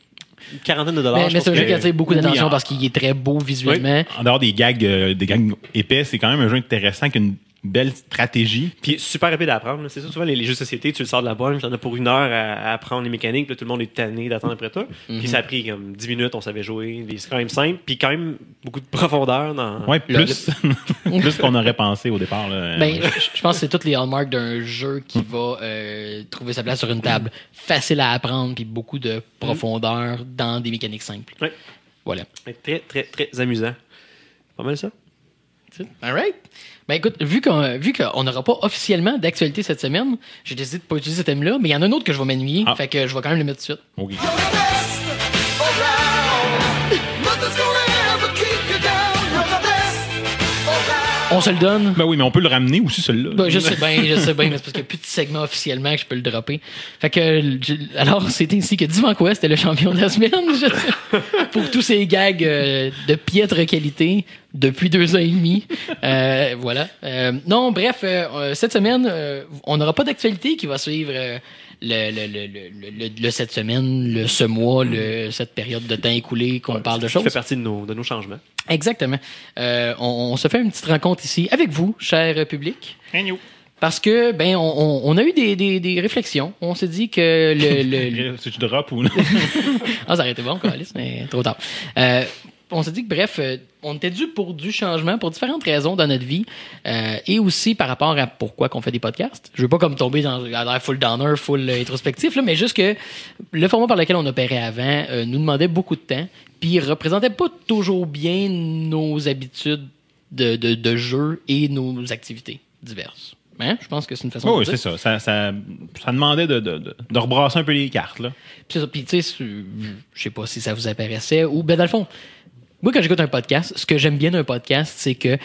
une quarantaine de dollars. Mais, je mais pense c'est un jeu qui attire beaucoup Oui, d'attention en- parce qu'il est très beau visuellement. en dehors des gags, euh, des gags épais, c'est quand même un jeu intéressant avec une belle stratégie. Puis super rapide à apprendre. C'est ça, souvent, les, les jeux de société, tu le sors de la bonne, tu en as pour une heure à, à apprendre les mécaniques, puis là, tout le monde est tanné d'attendre après toi. Mhm. Puis ça a pris comme 10 minutes, on savait jouer. C'est quand même simple, puis quand même beaucoup de profondeur dans. Ouais, Le- plus, plus qu'on aurait pensé au départ. Là. Ben, je, je pense que c'est toutes les hallmarks d'un jeu qui va euh, trouver sa place sur une table. Facile à apprendre, puis beaucoup de profondeur dans des mécaniques simples. Ouais. Voilà. Très, très, très amusant. Pas mal ça? All right. Ben écoute, vu qu'on vu qu'on n'aura pas officiellement d'actualité cette semaine, j'ai décidé de pas utiliser ce thème-là, mais il y en a un autre que je vais m'ennuyer, Ah. fait que je vais quand même le mettre tout de suite. Ok. On se le donne? Ben oui, mais on peut le ramener aussi, celui-là. Ben, je sais bien, je sais bien, mais c'est parce qu'il n'y a plus de segment officiellement que je peux le dropper. Fait que, je- alors, c'est ainsi que Divan Quest est le champion de la semaine. je- pour tous ces gags euh, de piètre qualité depuis deux ans et demi. Euh, voilà. Euh, non, bref, euh, euh, cette semaine, euh, on n'aura pas d'actualité qui va suivre le, le, le, le, le- le- cette semaine, le, ce mois, le, cette période de temps écoulé qu'on parle de choses. fait partie de nos, de nos changements. Exactement. Euh, on, on se fait une petite rencontre ici avec vous, cher public. Agneau. Parce que, ben, on, on- on a eu des, des, des réflexions. On s'est dit que le. le- Si tu drop ou non? ah, ça aurait été bon, Alice, mais trop tard. Euh, on s'est dit que, bref, euh, on était dû pour du changement, pour différentes raisons dans notre vie, euh, et aussi par rapport à pourquoi qu'on fait des podcasts. Je veux pas comme tomber dans l'air full downer, full euh, introspectif, là, mais juste que le format par lequel on opérait avant euh, nous demandait beaucoup de temps, puis représentait pas toujours bien nos habitudes de, de, de jeu et nos activités diverses. Hein? Je pense que c'est une façon Oh, de oui, c'est ça. Ça, ça. ça demandait de, de, de, de rebrasser un peu les cartes. Là. Puis tu sais, je sais pas si ça vous apparaissait ou, ben, dans le fond, moi, quand j'écoute un podcast, ce que j'aime bien d'un podcast, c'est que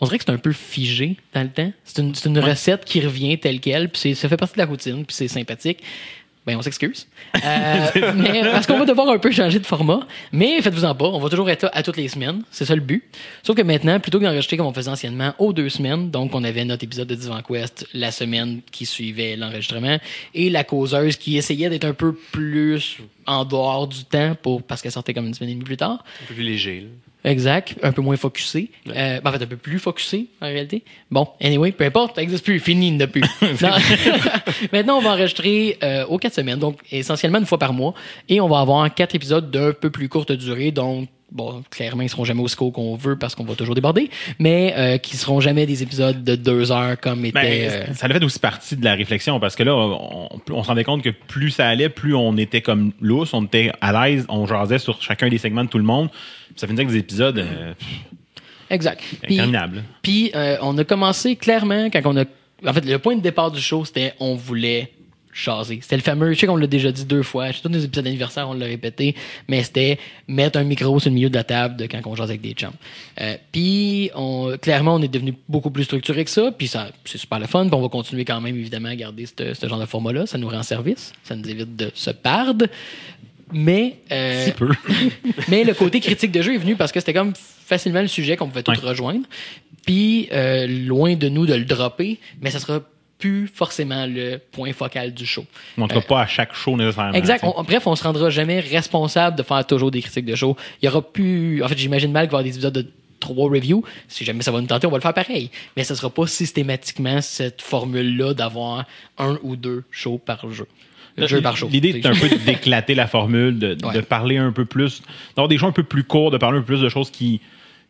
on dirait que c'est un peu figé dans le temps. C'est une, recette qui revient telle quelle, puis c'est- ça fait partie de la routine, puis c'est sympathique. Ben on s'excuse. Euh, mais parce qu'on va devoir un peu changer de format. Mais faites-vous-en pas, on va toujours être là à toutes les semaines. C'est ça le but. Sauf que maintenant, plutôt que d'enregistrer comme on faisait anciennement aux deux semaines, donc on avait notre épisode de Divan Quest la semaine qui suivait l'enregistrement et la causeuse qui essayait d'être un peu plus en dehors du temps pour parce qu'elle sortait comme une semaine et demie plus tard. Un peu plus léger. là. Exact, un peu moins focusé. Euh, ben, en fait, un peu plus focusé, en réalité. Bon, anyway, peu importe, ça n'existe plus, fini, il n'y plus. Maintenant, on va enregistrer euh, aux quatre semaines, donc essentiellement une fois par mois, et on va avoir quatre épisodes d'un peu plus courte durée, donc Bon, clairement, ils seront jamais aussi courts qu'on veut parce qu'on va toujours déborder, mais euh, qui seront jamais des épisodes de deux heures comme était. Ben, euh, ça a fait aussi partie de la réflexion parce que là, on, on se rendait compte que plus ça allait, plus on était comme lousse, on était à l'aise, on jasait sur chacun des segments de tout le monde. Puis ça faisait que des épisodes euh, exact. Puis- interminables. Puis euh, on a commencé clairement quand on a. En fait, le point de départ du show, c'était on voulait jaser. C'était le fameux, je sais qu'on l'a déjà dit deux fois, tous les épisodes d'anniversaire, on l'a répété, mais c'était mettre un micro sur le milieu de la table de quand on jase avec des chums. Euh, puis on, clairement, on est devenu beaucoup plus structuré que ça, puis ça, c'est super le fun, puis on va continuer quand même évidemment à garder ce genre de format-là. Ça nous rend service, ça nous évite de se perdre. Mais euh, Si peu. mais le côté critique de jeu est venu parce que c'était comme facilement le sujet qu'on pouvait tous Ouais. rejoindre. Puis, euh, loin de nous de le dropper, mais ça sera plus forcément le point focal du show. En tout cas, pas à chaque show nécessairement. Exact. On- bref, on se rendra jamais responsable de faire toujours des critiques de show. Il y aura plus. En fait, j'imagine mal qu'il va y avoir des épisodes de trois reviews. Si jamais ça va nous tenter, on va le faire pareil. Mais ce sera pas systématiquement cette formule-là d'avoir un ou deux shows par jeu. Jeu par show. L'idée, c'est un peu d'éclater la formule, de, Ouais. de parler un peu plus, d'avoir des shows un peu plus courts, de parler un peu plus de choses qui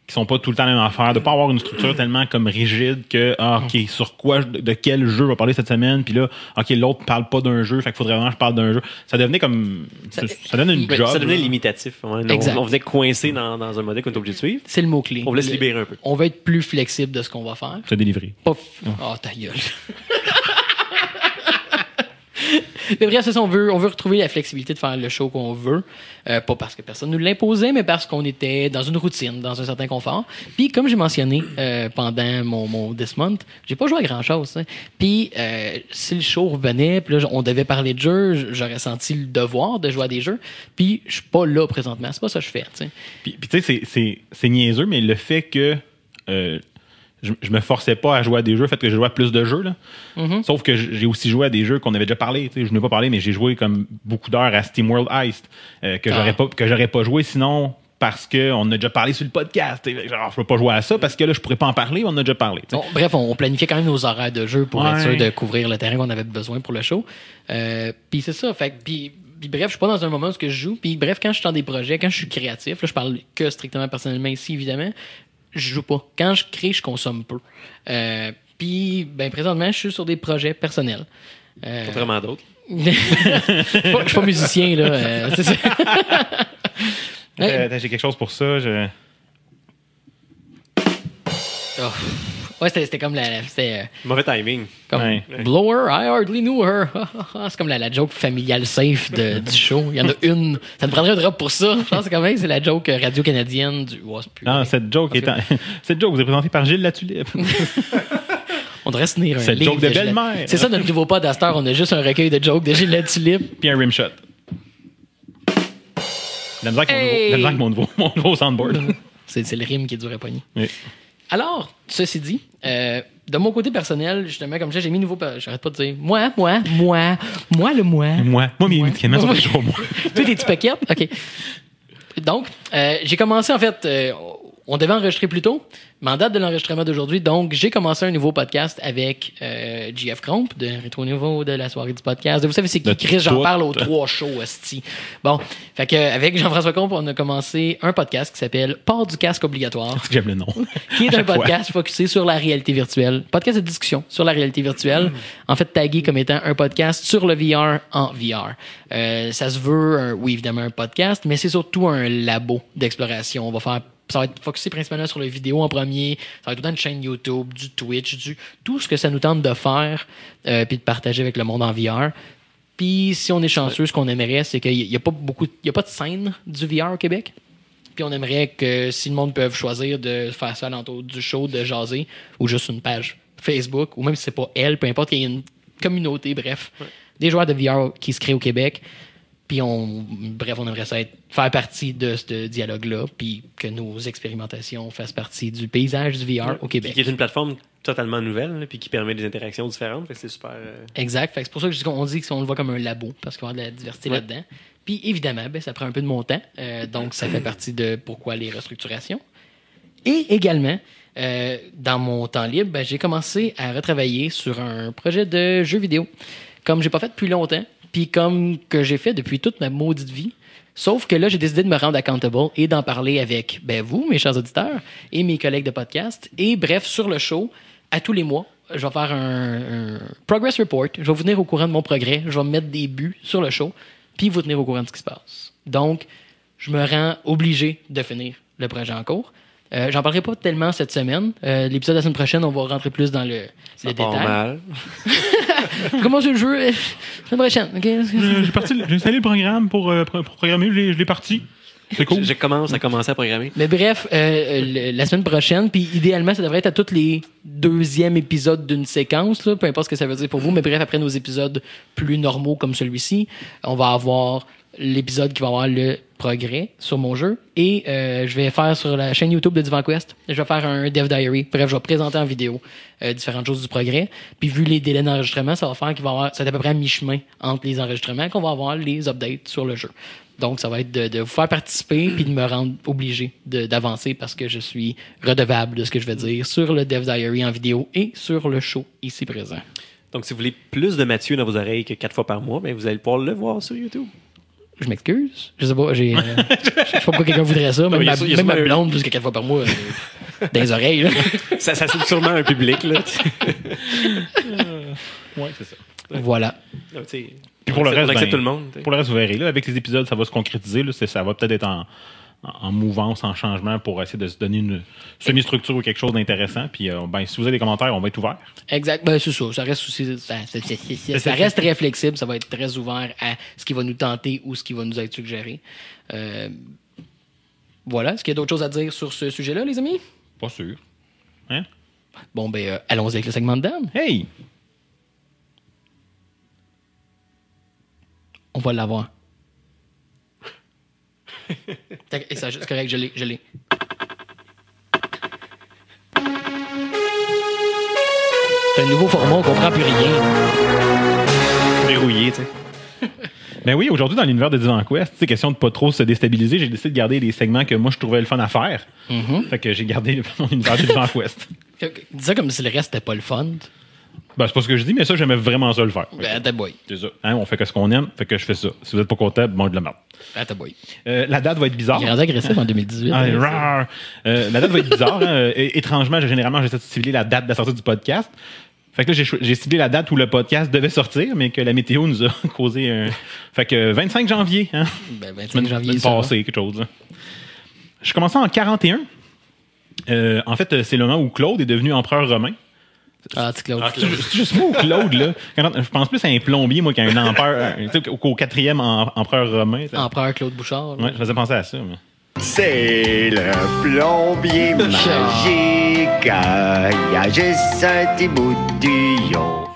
qui sont pas tout le temps la même affaire, de pas avoir une structure tellement comme rigide que ah, ok sur quoi de, quel jeu on va parler cette semaine puis là ok l'autre parle pas d'un jeu fait qu'il faudrait vraiment que je parle d'un jeu ça devenait comme ça, Ça- donne une job ça devenait là. limitatif. ouais. On- Exact. On, venait coincé dans, dans un modèle qu'on était obligé de suivre. C'est le mot-clé. On voulait se libérer un peu. On va être plus flexible de ce qu'on va faire. se délivrer Oh, ta gueule. mais bref, c'est ça, on veut, on veut retrouver la flexibilité de faire le show qu'on veut. Euh, pas parce que personne nous l'imposait, mais parce qu'on était dans une routine, dans un certain confort. Puis, comme j'ai mentionné euh, pendant mon, mon This Month, j'ai pas joué à grand chose. hein. Puis, euh, si le show revenait, puis là, on devait parler de jeux, j'aurais senti le devoir de jouer à des jeux. Puis, je suis pas là présentement. C'est pas ça que je fais. Puis, puis tu sais, c'est- niaiseux, mais le fait que je, je me forçais pas à jouer à des jeux, fait que je jouais à plus de jeux, là. Mm-hmm. Sauf que j'ai aussi joué à des jeux qu'on avait déjà parlé. Je n'ai pas parlé, mais j'ai joué comme beaucoup d'heures à SteamWorld Heist, euh, que Ah. j'aurais pas que j'aurais pas joué sinon parce qu'on a déjà parlé sur le podcast. Genre, je peux pas jouer à ça parce que là, je pourrais pas en parler, on en a déjà parlé. Bon, bref, on, planifiait quand même nos horaires de jeu pour Ouais. être sûr de couvrir le terrain qu'on avait besoin pour le show. Euh, puis c'est ça. Fait puis, puis bref, je suis pas dans un moment où je joue. Puis bref, quand je suis dans des projets, quand je suis créatif, là, je parle que strictement personnellement ici, évidemment, je joue pas. Quand je crée, je consomme peu. Euh, puis ben présentement, je suis sur des projets personnels. Euh, Contrairement à d'autres. je suis pas, je suis pas musicien là. euh, c'est ça. Euh, j'ai quelque chose pour ça. Je... Oh. Ouais, c'était c'était comme la, euh, Mauvais timing. Comme Ouais. Blower, I hardly knew her. c'est comme la, la joke familiale safe de- du show. Il y en a une. Ça me prendrait un drop pour ça. Je pense que quand même, c'est la joke radio-canadienne du. Ouais, c'est plus Non, cette joke, est en- cette joke vous est présentée par Gilles Latulippe. On devrait se tenir un Cette livre joke de belle-mère. C'est ça notre nouveau cette heure. On a juste un recueil de jokes de Gilles Latulippe. Puis un rimshot. La misère avec mon nouveau- Hey! la misère avec mon nouveau, mon nouveau soundboard. C'est c'est le rime qui est dur à pogner. Oui. Alors, ceci dit, euh, de mon côté personnel, justement, comme ça, j'ai mis nouveau. J'arrête pas de dire moi, moi, moi, moi, le moi. Moi, moi, mes médicaments sont toujours moi. Toi, tes petits paquets? OK. Donc, euh, j'ai commencé, en fait, euh, on devait enregistrer plus tôt, mais en date de l'enregistrement d'aujourd'hui, donc j'ai commencé un nouveau podcast avec euh, JF Cromp de Rétro Nouveau, de la soirée du podcast. Vous savez, c'est qui Chris, j'en parle aux trois shows, hostie. Bon, fait que avec Jean-François Comte, on a commencé un podcast qui s'appelle Port du casque obligatoire J'aime le nom. qui est un podcast focusé sur la réalité virtuelle. Podcast de discussion sur la réalité virtuelle. En fait, tagué comme étant un podcast sur le VR en VR. Euh, ça se veut, un- oui, évidemment, un podcast, mais c'est surtout un labo d'exploration. On va faire ça va être focusé principalement sur les vidéos en premier. Ça va être autant une chaîne YouTube, du Twitch, du tout ce que ça nous tente de faire, euh, puis de partager avec le monde en VR. Puis si on est chanceux, ce qu'on aimerait, c'est qu'il n'y a pas beaucoup, il y a pas de scène du VR au Québec. Puis on aimerait que si le monde peut choisir de faire ça alentour du show, de jaser, ou juste une page Facebook, ou même si c'est pas elle, peu importe qu'il y ait une communauté, bref, des joueurs de VR qui se créent au Québec. Puis on, bref, on aimerait ça être, faire partie de ce dialogue-là, puis que nos expérimentations fassent partie du paysage du VR au Québec. qui est une plateforme totalement nouvelle, puis qui permet des interactions différentes. C'est super. euh, Exact. C'est pour ça je qu'on dit qu'on le voit comme un labo, parce qu'il y avoir de la diversité Ouais. là-dedans. Puis évidemment, ben, ça prend un peu de mon temps. euh, donc, ça fait partie de pourquoi les restructurations. Et également, euh, dans mon temps libre, ben, j'ai commencé à retravailler sur un projet de jeu vidéo. Comme j'ai pas fait depuis longtemps, puis comme que j'ai fait depuis toute ma maudite vie. Sauf que là, j'ai décidé de me rendre accountable et d'en parler avec ben, vous, mes chers auditeurs, et mes collègues de podcast. Et bref, sur le show, à tous les mois, je vais faire un, progress report. Je vais vous tenir au courant de mon progrès. Je vais mettre des buts sur le show, puis vous tenir au courant de ce qui se passe. Donc, je me rends obligé de finir le projet en cours. Euh, J'en parlerai pas tellement cette semaine. Euh, L'épisode de la semaine prochaine, on va rentrer plus dans le, ça le part détail. mal. Comment c'est le jeu? euh, Semaine prochaine, OK? J'ai parti- j'ai installé le programme pour, euh, pour programmer, je l'ai- je parti. C'est cool. Je, je commence à commencer à programmer. Mais bref, euh, le- la semaine prochaine, puis idéalement, ça devrait être à tous les deuxièmes épisodes d'une séquence, là, peu importe ce que ça veut dire pour vous. Mais bref, après nos épisodes plus normaux comme celui-ci, on va avoir l'épisode qui va avoir le progrès sur mon jeu. Et euh, je vais faire sur la chaîne YouTube de Divan Quest, je vais faire un Dev Diary. Bref, je vais présenter en vidéo euh, différentes choses du progrès. Puis vu les délais d'enregistrement, ça va faire qu'il va avoir, c'est à peu près à mi-chemin entre les enregistrements qu'on va avoir les updates sur le jeu. Donc, ça va être de, vous faire participer puis de me rendre obligé d'avancer parce que je suis redevable de ce que je vais dire sur le Dev Diary en vidéo et sur le show ici présent. Donc, si vous voulez plus de Mathieu dans vos oreilles que quatre fois par mois, ben, vous allez pouvoir le voir sur YouTube. Je m'excuse. Je sais pas, j'ai. euh, je sais pas pourquoi quelqu'un voudrait ça. Même, ma, même ma blonde, plus que quatre fois par mois, euh, dans les oreilles. là. ça, ça c'est sûrement un public, là. Ouais, c'est ça. voilà. Non, Puis pour le on reste, accepte ben, tout le monde. Pour le reste, vous verrez. Là, avec les épisodes, ça va se concrétiser. Là, C'est- ça va peut-être être en, en, en mouvance, en changement pour essayer de se donner une semi-structure ou quelque chose d'intéressant. Puis, euh, ben, si vous avez des commentaires, on va être ouvert. Exact. Ben, c'est ça. Ça reste aussi. Ça, ça- ça- ça- ça reste très flexible. Ça va être très ouvert à ce qui va nous tenter ou ce qui va nous être suggéré. Euh, voilà. Est-ce qu'il y a d'autres choses à dire sur ce sujet-là, les amis? Pas sûr. Hein? Bon, ben, euh, allons-y avec le segment de Dan. Hey! On va l'avoir. Tac, et ça, C'est correct, je l'ai. Je l'ai. C'est un nouveau format, on comprend plus rien. Verrouillé, tu sais. Ben oui, aujourd'hui, dans l'univers de Divan Quest, c'est question de pas trop se déstabiliser. J'ai décidé de garder des segments que moi, je trouvais le fun à faire. Fait que j'ai gardé mon univers de Divan Quest. Dis ça comme si le reste n'était pas le fun. Ben, c'est pas ce que je dis, mais ça, j'aimais vraiment ça le faire. Ben, boy. C'est ça. Hein, on fait que ce qu'on aime, fait que je fais ça. Si vous êtes pas content, bon, de la merde. Ta boy. Euh, la date va être bizarre. Il est rendu agressif en 2018. Ah, hein. Euh, la date va être bizarre. hein. Euh, étrangement, généralement, j'essaie de cibler la date de la sortie du podcast. Fait que là, j'ai ciblé la date où le podcast devait sortir, mais que la météo nous a causé un. Fait que 25 janvier, hein. Ben, 25 Semaine, janvier, passée, quelque chose. là. Je commençais en 41. Euh, en fait, c'est le moment où Claude est devenu empereur romain. Ah, tu Claude. C'est juste- c'est juste moi ou Claude, là. Quand- je pense plus à un plombier, moi, qu'à un empereur. euh, tu sais, qu'au quatrième em- empereur romain. ça. Empereur Claude Bouchard. là. Ouais, je faisais penser à ça. mais- C'est le plombier magique. Il y a juste un petit bout de tuyau.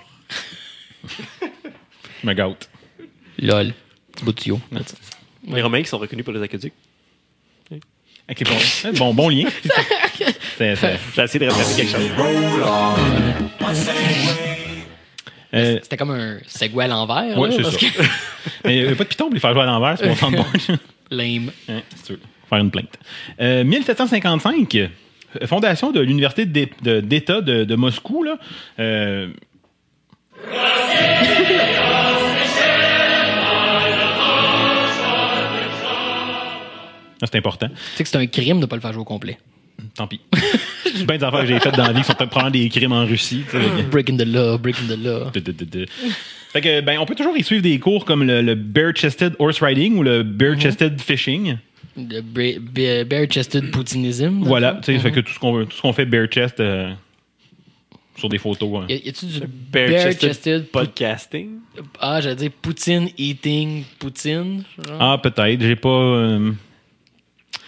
Je me gâte. Lol. Petit bout de tuyau. Les Romains qui sont reconnus pour les aqueducs. Bon, bon lien. J'ai essayé de remplacer quelque chose. euh, C'était comme un Segway à l'envers. C'est ça. que- mais il n'y a pas de piton pour les faire jouer à l'envers, c'est mon soundboard. Lame. C'est sûr. Faire une plainte. Euh, 1755, euh, fondation de l'Université de- d'État de, de Moscou. Là, euh, c'est important. Tu sais que c'est un crime de ne pas le faire jouer au complet. Tant pis. C'est bien des affaires que j'ai faites dans la vie qui sont probablement des crimes en Russie. Breaking the law, breaking the law. De- de- de- de. Fait que, ben, on peut toujours y suivre des cours comme le, le bare-chested horse riding ou le bare-chested fishing. Le bare-chested poutinism. Voilà, tu sais, fait que tout ce qu'on tout ce qu'on fait bare-chest euh, sur des photos. hein. Y a-tu du Bare-chested Podcasting? Ah, j'allais dire Poutine eating Poutine. genre. Ah, peut-être. J'ai pas. euh,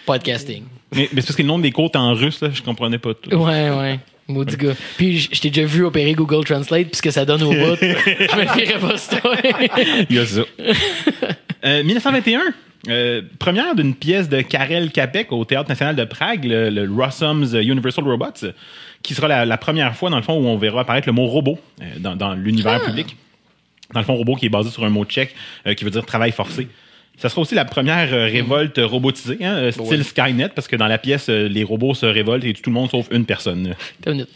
Podcasting. Mais, mais c'est parce que le nom des cours est en russe, là, je comprenais pas tout. Ouais, ouais. Maudit gars. Puis je t'ai déjà vu opérer Google Translate, puis ce que ça donne au bout. je me fierais pas toi. Il y a ça. Euh, 1921, euh, première d'une pièce de Karel Capek au Théâtre national de Prague, le, le Rossum's Universal Robots, qui sera la, la première fois, dans le fond, où on verra apparaître le mot robot euh, dans, dans l'univers public. Dans le fond, robot qui est basé sur un mot tchèque euh, qui veut dire travail forcé. Ça sera aussi la première révolte robotisée, hein, style. Skynet, parce que dans la pièce, les robots se révoltent et tout le monde sauf une personne.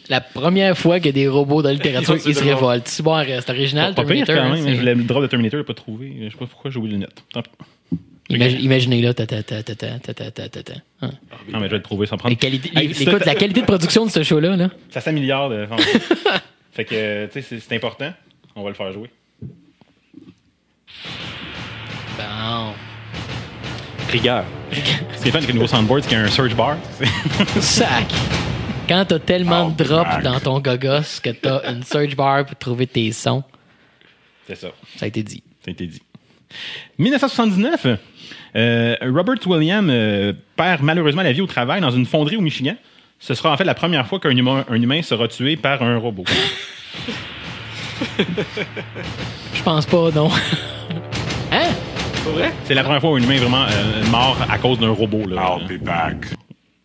La première fois que des robots dans la littérature ils se révoltent. C'est original. Pas, Terminator, quand même. Je le drop de Terminator, je pas trouvé. Je sais pas pourquoi j'ai oublié les notes. Imaginez là, tata. Non, mais je vais le trouver sans prendre. Écoute, la qualité de production de ce show-là, là. Ça s'améliore. De... fait que, tu sais, c'est important. On va le faire jouer. Bon. Rigueur. Ce qui le nouveau soundboard, c'est qu'il y a un search bar. Sac. Quand t'as tellement de be drops dans ton gogos que t'as une search bar pour trouver tes sons, c'est ça. ça a été dit. Ça a été dit. 1979, euh, Robert Williams euh, perd malheureusement la vie au travail dans une fonderie au Michigan. Ce sera en fait la première fois qu'un humain, un humain sera tué par un robot. Je pense pas, non. vrai? C'est la première fois où un humain est vraiment euh, mort à cause d'un robot. Là. I'll be back.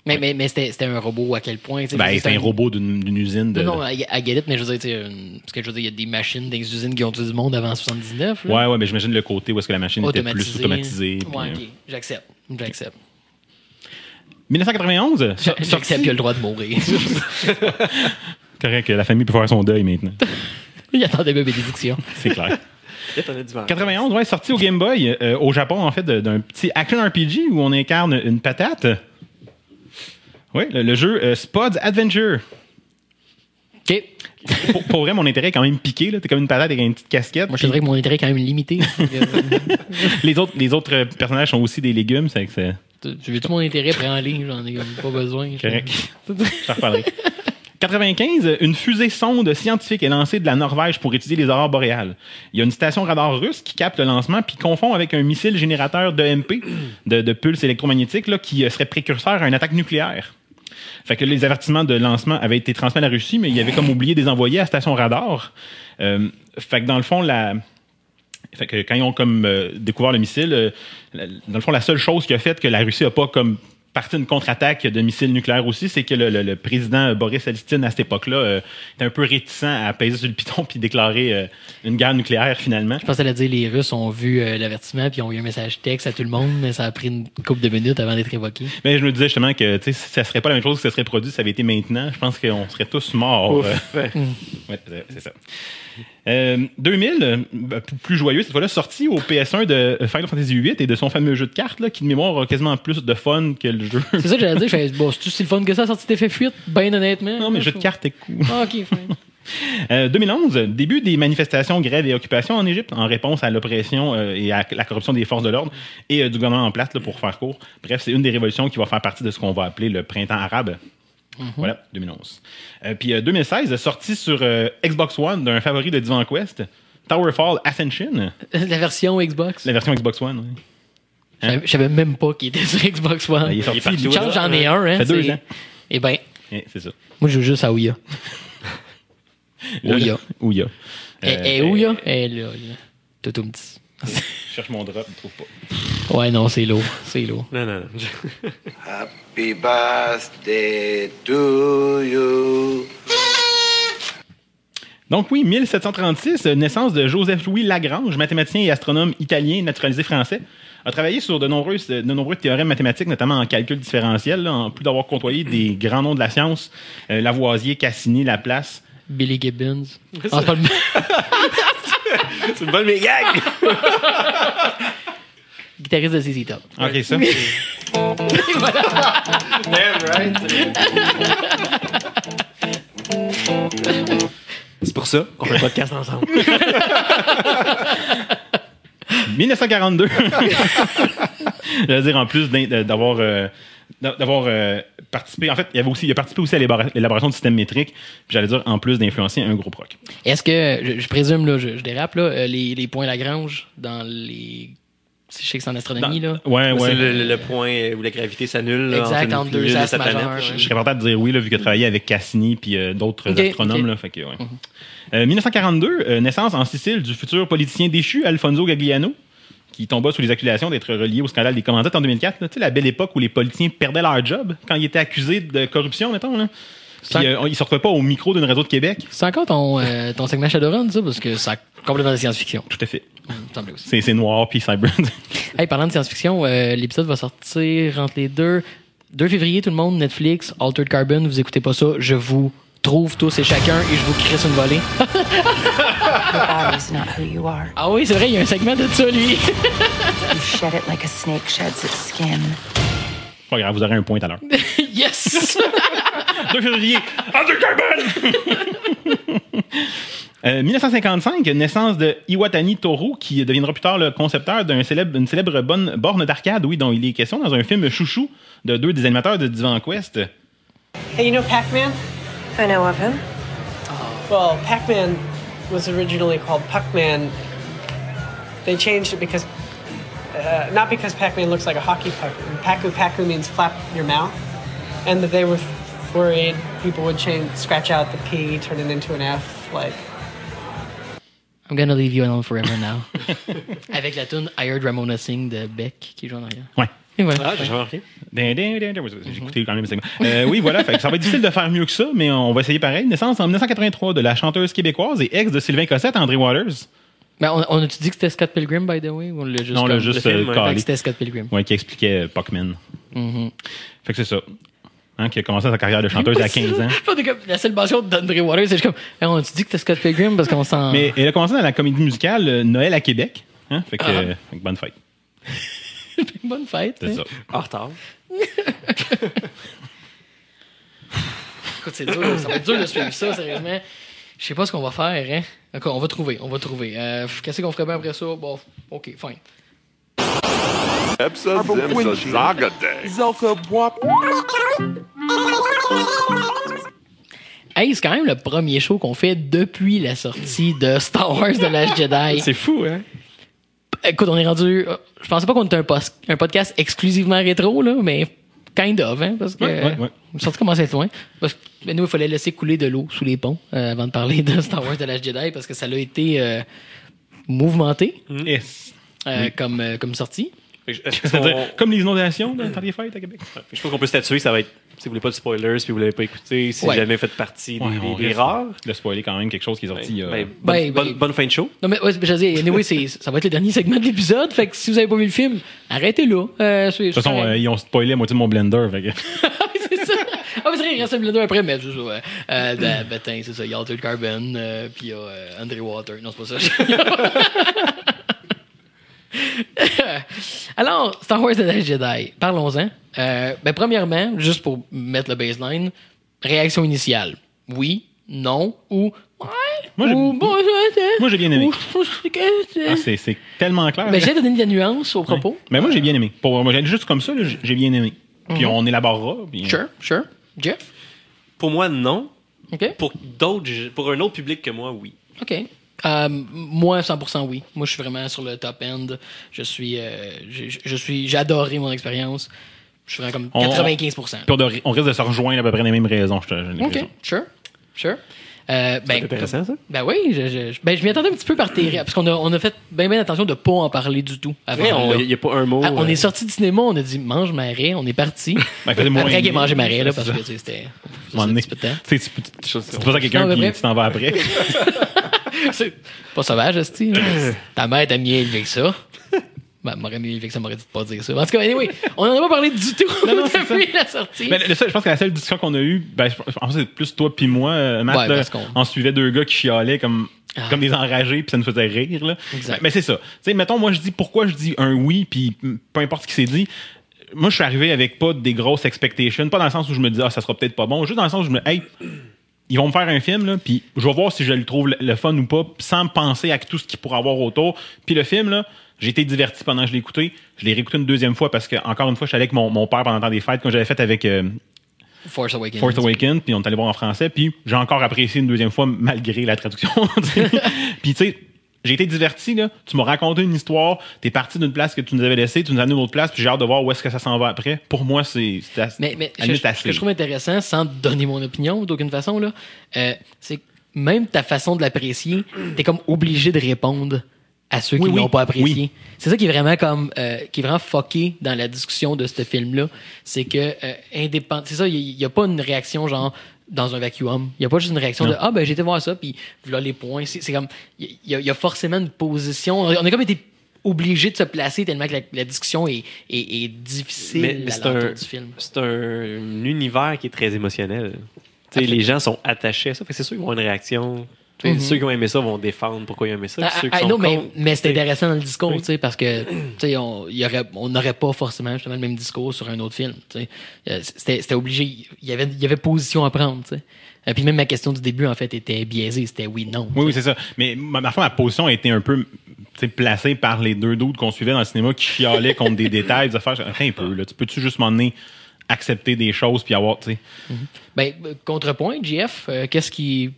Mais, mais, mais c'était c'était un robot à quel point? Ben, c'est un robot d'une usine de. Non, get it, mais je veux dire, une- parce que je veux dire, il y a des machines dans les usines qui ont tué du monde avant 79. là. Ouais, ouais, mais j'imagine le côté où est-ce que la machine était plus automatisée. puis, Ouais, euh, ok. J'accepte. J'accepte. 1991, so- J'accepte qu'il a le droit de mourir. Correct, la famille peut faire son deuil maintenant. il attendait ma bénédiction. C'est clair. Là, t'en as du vent. 91, ouais, sorti au Game Boy, euh, au Japon, en fait, d'un petit action RPG où on incarne une patate. Oui, le, le jeu euh, Spud's Adventure. OK. Pour, pour vrai, mon intérêt est quand même piqué. là. T'es comme une patate avec une petite casquette. Moi, je te dirais que mon intérêt est quand même limité. les, autres, les autres euh, personnages sont aussi des légumes. C'est que c'est tu veux tout mon intérêt, prends en ligne, j'en ai pas besoin. correct. J'en reparlerai. 95, une fusée sonde scientifique est lancée de la Norvège pour étudier les aurores boréales. Il y a une station radar russe qui capte le lancement puis confond avec un missile générateur d'EMP, de, de pulses électromagnétiques, là, qui euh, serait précurseur à une attaque nucléaire. Fait les avertissements de lancement avaient été transmis à la Russie, mais il avait comme oublié des envoyés à la station radar. Euh, dans le fond, la, quand ils ont comme euh, découvert le missile, euh, la- dans le fond, la seule chose qui a fait que la Russie a pas comme parti une contre-attaque de missiles nucléaires aussi, c'est que le, le- le président Boris Elstine à cette époque-là euh, était un peu réticent à peser sur le piton puis déclarer euh, une guerre nucléaire finalement. Je pensais à dire les Russes ont vu euh, l'avertissement puis ont eu un message texte à tout le monde, mais ça a pris une couple de minutes avant d'être évoqué. Mais je me disais justement que tu sais, ça serait pas la même chose que ça serait produit si ça avait été maintenant. Je pense qu'on serait tous morts. Ouf. euh. Ouais, c'est ça. Euh, 2000, euh, p- plus joyeux cette fois-là, sorti au PS1 de Final Fantasy VIII et de son fameux jeu de cartes là, qui de mémoire a quasiment plus de fun que le jeu. C'est ça que j'allais dire. Je fais, bon, c'est-tu si le fun que ça, sorti d'effet fuite? Ben honnêtement. non, mais le jeu de cartes est cool. Ah, ok, fine. Euh, 2011, début des manifestations, grèves et occupations en Égypte en réponse à l'oppression euh, et à la corruption des forces de l'ordre et euh, du gouvernement en place là, pour faire court. Bref, c'est une des révolutions qui va faire partie de ce qu'on va appeler le printemps arabe. Voilà, 2011. Euh, puis euh, 2016, sorti sur euh, Xbox One d'un favori de Divan Quest, Towerfall Ascension, La version Xbox. la version Xbox One. oui. Je savais- Je savais même pas qu'il était sur Xbox One. Ben, il est sorti. Chance, j'en ai un, hein. Ça fait deux ans. Eh ben, Eh, c'est ça. moi, je joue juste à Ouya. Ouya. Ouya. Eh, Euh, eh, Ouya? Eh, là, là. Toutoum petit. Je cherche mon drop, je trouve pas. Ouais, non, c'est lourd. C'est lourd. Non, non, non. Happy birthday to you. Donc oui, 1736, euh, naissance de Joseph-Louis Lagrange, mathématicien et astronome italien naturalisé français. A travaillé sur de, nombreuses, de nombreux théorèmes mathématiques, notamment en calcul différentiel, là, en plus d'avoir côtoyé des grands noms de la science, euh, Lavoisier, Cassini, Laplace. Billy Gibbons. Ah, c'est pas le C'est une bonne mégag! guitariste de CZ Top. Ok, ça. C'est pour ça qu'on fait un podcast ensemble. 1942. J'allais dire, en plus d'avoir euh, d'avoir euh, participé, en fait, il, y avait aussi, il a participé aussi à l'élabora- l'élaboration du système métrique, puis j'allais dire, en plus d'influencer un groupe rock. Est-ce que, je, je présume, là, je, je dérape, là, euh, les, les points Lagrange dans les Je sais que c'est en astronomie, là. Ouais, C'est ouais. le, le- le point où la gravité s'annule. Exact, entre deux planète, majeurs. Je serais content de dire oui, là, vu a travaillé avec Cassini puis euh, d'autres astronomes. Là, fait que, ouais. Euh, 1942, euh, naissance en Sicile du futur politicien déchu Alfonso Gagliano, qui tomba sous les accusations d'être relié au scandale des commandites en 2004. là. Tu sais, la belle époque où les politiciens perdaient leur job quand ils étaient accusés de corruption, mettons. Là. Puis euh, ils sortaient pas au micro d'une radio de Québec. C'est encore ton, euh, ton segment Shadowrun, ça, parce que ça complètement de science-fiction. Tout à fait. C'est c'est noir puis cyber. Hey, parlant de science-fiction, euh, l'épisode va sortir entre les deux. 2 février, tout le monde, Netflix, Altered Carbon, vous écoutez pas ça, je vous trouve tous et chacun et je vous crisse une volée. Ah oui, c'est vrai, il y a un segment de ça, lui. Pas grave, vous aurez un point tout à l'heure. yes! 2 février, Undercarbon! Euh, 1955, naissance de Iwatani Toru, qui deviendra plus tard le concepteur d'une célèbre, une célèbre bonne borne d'arcade, oui, dont il est question dans un film chouchou de deux des animateurs de Divan Quest. Hey, you know Pac-Man? I know of him. Well, Pac-Man was originally called Puck-Man. They changed it because, uh, not because Pac-Man looks like a hockey puck. Paku Paku means flap your mouth, and that they were worried people would change, scratch out the P, turn it into an F, like. I'm gonna leave you alone forever now. Avec la tune I Heard Ramona Sing de Beck qui joue en arrière. Ouais. Et voilà. Ah, j'ai remarqué. Din. J'ai écouté quand même le segment. Euh, oui, voilà. fait que ça va être difficile de faire mieux que ça, mais on va essayer pareil. Naissance en 1983 de la chanteuse québécoise et ex de Sylvain Cossette, André Waters. Ben, on, on a-tu dit que c'était Scott Pilgrim, by the way? Ou on l'a juste Non, on l'a comme- juste le film, euh, c'était Scott Pilgrim. Ouais, qui expliquait euh, Puckman. Mhm. Fait que c'est ça. Hein, qui a commencé sa carrière de chanteuse à 15 ans. La seule mention d'André Waters, c'est juste comme, Hey, on a-tu dit que c'était Scott Pilgrim? Parce qu'on s'en. Mais elle a commencé dans la comédie musicale euh, Noël à Québec. Hein? Fait, que, Ah. euh, fait que bonne fête. Bonne fête. C'est hein. ça. En retard. Écoute, c'est dur. Ça va être dur de suivre ça, sérieusement. Je sais pas ce qu'on va faire, hein. D'accord, on va trouver, on va trouver. Euh, Qu'est-ce qu'on ferait bien après ça? Bon, ok, fine. Zaga Day. Hey, c'est quand même le premier show qu'on fait depuis la sortie de Star Wars The Last Jedi. C'est fou, hein? Écoute, on est rendu. euh, Je pensais pas qu'on était un, podcast exclusivement rétro, là, mais kind of, hein, parce que. Ouais, ouais, ouais. Commencer à être loin. Parce que ben, nous, il fallait laisser couler de l'eau sous les ponts euh, avant de parler de Star Wars The Last Jedi parce que ça l'a été euh, mouvementé Yes. euh, comme, euh, comme sortie. C'est-à-dire, comme les inondations dans le des fêtes à Québec. je pense qu'on peut statuer, ça va être. Si vous voulez pas de spoilers, puis vous l'avez pas écouté, si Ouais. jamais fait partie des, Ouais, des- rares. De spoiler quand même quelque chose qui est sorti il y a- Ben, bonne, Ben, bonne- ben- bonne fin de show. Non, mais ouais, je anyway, ça va être le dernier segment de l'épisode. Fait que si vous avez pas vu le film, arrêtez là. Euh, De toute façon, euh, ils ont spoilé la moitié de mon blender. Fait que... c'est ça. Ah, mais c'est vrai, il reste un blender après, mais c'est ça. ouais. Euh, ben, tiens, c'est ça. Il y a Altered Carbon, euh, puis il y a euh, André Water. Non, c'est pas ça. Alors, Star Wars The Last Jedi, parlons-en. Euh, ben, premièrement, juste pour mettre le baseline, réaction initiale. Oui, non, ou ouais, Moi, j'ai- ou bon, je- Moi, j'ai bien aimé. Ah, c'est c'est tellement clair. ben, là. j'ai donné des nuances au propos. Mais moi, j'ai bien aimé. Pour, moi, juste comme ça, là, j'ai bien aimé. Puis on élaborera. puis- Mhm. Sure, sure. Jeff? Pour moi, non. OK. Pour d'autres, pour un autre public que moi, oui. OK. Euh, moi, 100% oui. Moi, je suis vraiment sur le top end. Je suis, euh, je, je suis, j'ai adoré mon expérience. Je suis vraiment comme On- 95%. Puis on, risque de se rejoindre à peu près les mêmes raisons. je te- j'ai OK, sure, sure. Euh, ben, C'est intéressant, ça. Ben oui, je, je, ben, je m'y attendais un petit peu par tes parce qu'on a, on a fait bien bien attention de ne pas en parler du tout. avant. Il n'y a pas un mot. Ah, on euh, est sorti du cinéma, on a dit mange marais, on est parti. Ben, Après qu'il ait mangé marais, là, parce que c'était. Tu sais, poses à quelqu'un tu t'en vas après. C'est pas sauvage, Esti. Ta mère t'a mieux élevé que ça. Ben, m'aurait mieux que ça, m'aurait dit de pas dire ça. En tout cas, anyway, on en a pas parlé du tout Non, non, depuis la sortie. Le seul- je pense que la seule discussion qu'on a eue, ben, pense que c'est plus toi puis moi, euh, Matt, Ouais, là, on suivait deux gars qui chialaient comme, Ah. comme des enragés, puis ça nous faisait rire. Là. Exact. Mais, mais c'est ça. Tu sais, mettons, moi, je dis pourquoi je dis un oui, puis peu importe ce qui s'est dit. Moi, je suis arrivé avec pas des grosses expectations, pas dans le sens où je me dis, ah, ça sera peut-être pas bon, juste dans le sens où je me hey, ils vont me faire un film, là, puis je vais voir si je le trouve le, le fun ou pas, sans penser à tout ce qu'il pourrait avoir autour. Puis le film, là, j'ai été diverti pendant que je l'ai écouté. Je l'ai réécouté une deuxième fois parce que, encore une fois, je suis allé avec mon, mon père pendant le temps des fêtes, comme j'avais fait avec euh, Force Awakens. Force Awakens, puis on est allé voir en français, puis j'ai encore apprécié une deuxième fois malgré la traduction. puis tu sais, j'ai été diverti, là. Tu m'as raconté une histoire, t'es parti d'une place que tu nous avais laissée, tu nous as amené à une autre place, puis j'ai hâte de voir où est-ce que ça s'en va après. Pour moi, c'est assez- Mais, mais la ce, que- je trouve intéressant, sans donner mon opinion d'aucune façon, là, euh, c'est que même ta façon de l'apprécier, t'es comme obligé de répondre à ceux qui Oui, l'ont pas apprécié. oui. C'est ça qui est vraiment comme euh, qui est vraiment fucké dans la discussion de ce film-là. C'est que euh, indépendant. C'est ça, il n'y a, pas une réaction genre dans un vacuum. Il n'y a pas juste une réaction Non. de Ah ben j'ai été voir ça, puis voilà les points. C'est comme il y, a- il y a forcément une position. On a comme été obligé de se placer tellement que la, la discussion est, est, est difficile Mais- mais à c'est un- l'entour du film. C'est un, un univers qui est très émotionnel. Les gens sont attachés à ça. C'est sûr qu'ils avoir une réaction. Mhm. Ceux qui ont aimé ça vont défendre pourquoi ils ont aimé ça. Ah, ceux qui ah, sont non, mais, contre, mais c'est intéressant dans le discours, Oui. tu sais, parce que tu sais, on y aurait- on n'aurait pas forcément justement le même discours sur un autre film. tu sais. Euh, C'était c'était obligé. Il y avait, il y avait position à prendre. tu sais. Et puis même ma question du début, en fait, était biaisée. C'était oui, non. Oui, oui, c'est ça. Mais ma, ma, ma position a été un peu tu sais, placée par les deux doutes qu'on suivait dans le cinéma qui chialaient contre des détails, des affaires. Attends un peu, là. Tu peux-tu juste m'en donner accepter des choses puis avoir, tu sais? Ben, euh, contrepoint, JF, euh, qu'est-ce qui.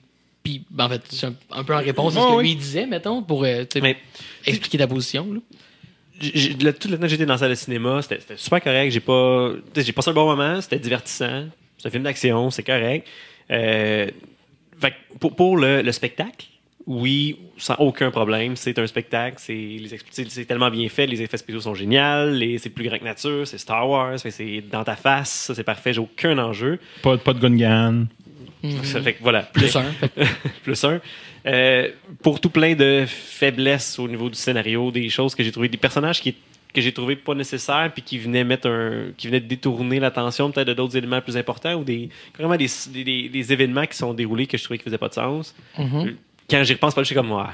Puis, ben, en fait, c'est un, un peu en réponse à ce que oui. lui disait, mettons, pour euh, Mais- expliquer ta position. Là. le- tout le temps que j'étais dans la salle de cinéma, c'était c'était super correct. J'ai pas, j'ai passé un bon moment, c'était divertissant. C'est un film d'action, c'est correct. Euh, fait que pour, pour le, le spectacle, oui, sans aucun problème, c'est un spectacle. C'est tellement bien fait, les effets spéciaux sont géniaux, les- c'est plus grand que nature, c'est Star Wars, c'est dans ta face, ça c'est parfait, j'ai aucun enjeu. Pas, pas de Gungan. Ça fait que voilà, Plus un. Plus un. Euh, pour tout plein de faiblesses au niveau du scénario, des choses que j'ai trouvé, des personnages qui, que j'ai trouvé pas nécessaires, puis qui venaient mettre un, qui venaient détourner l'attention peut-être de d'autres éléments plus importants ou des, vraiment des, des, événements qui sont déroulés que je trouvais qui faisaient pas de sens. Mhm. Quand j'y repense pas, je suis comme moi.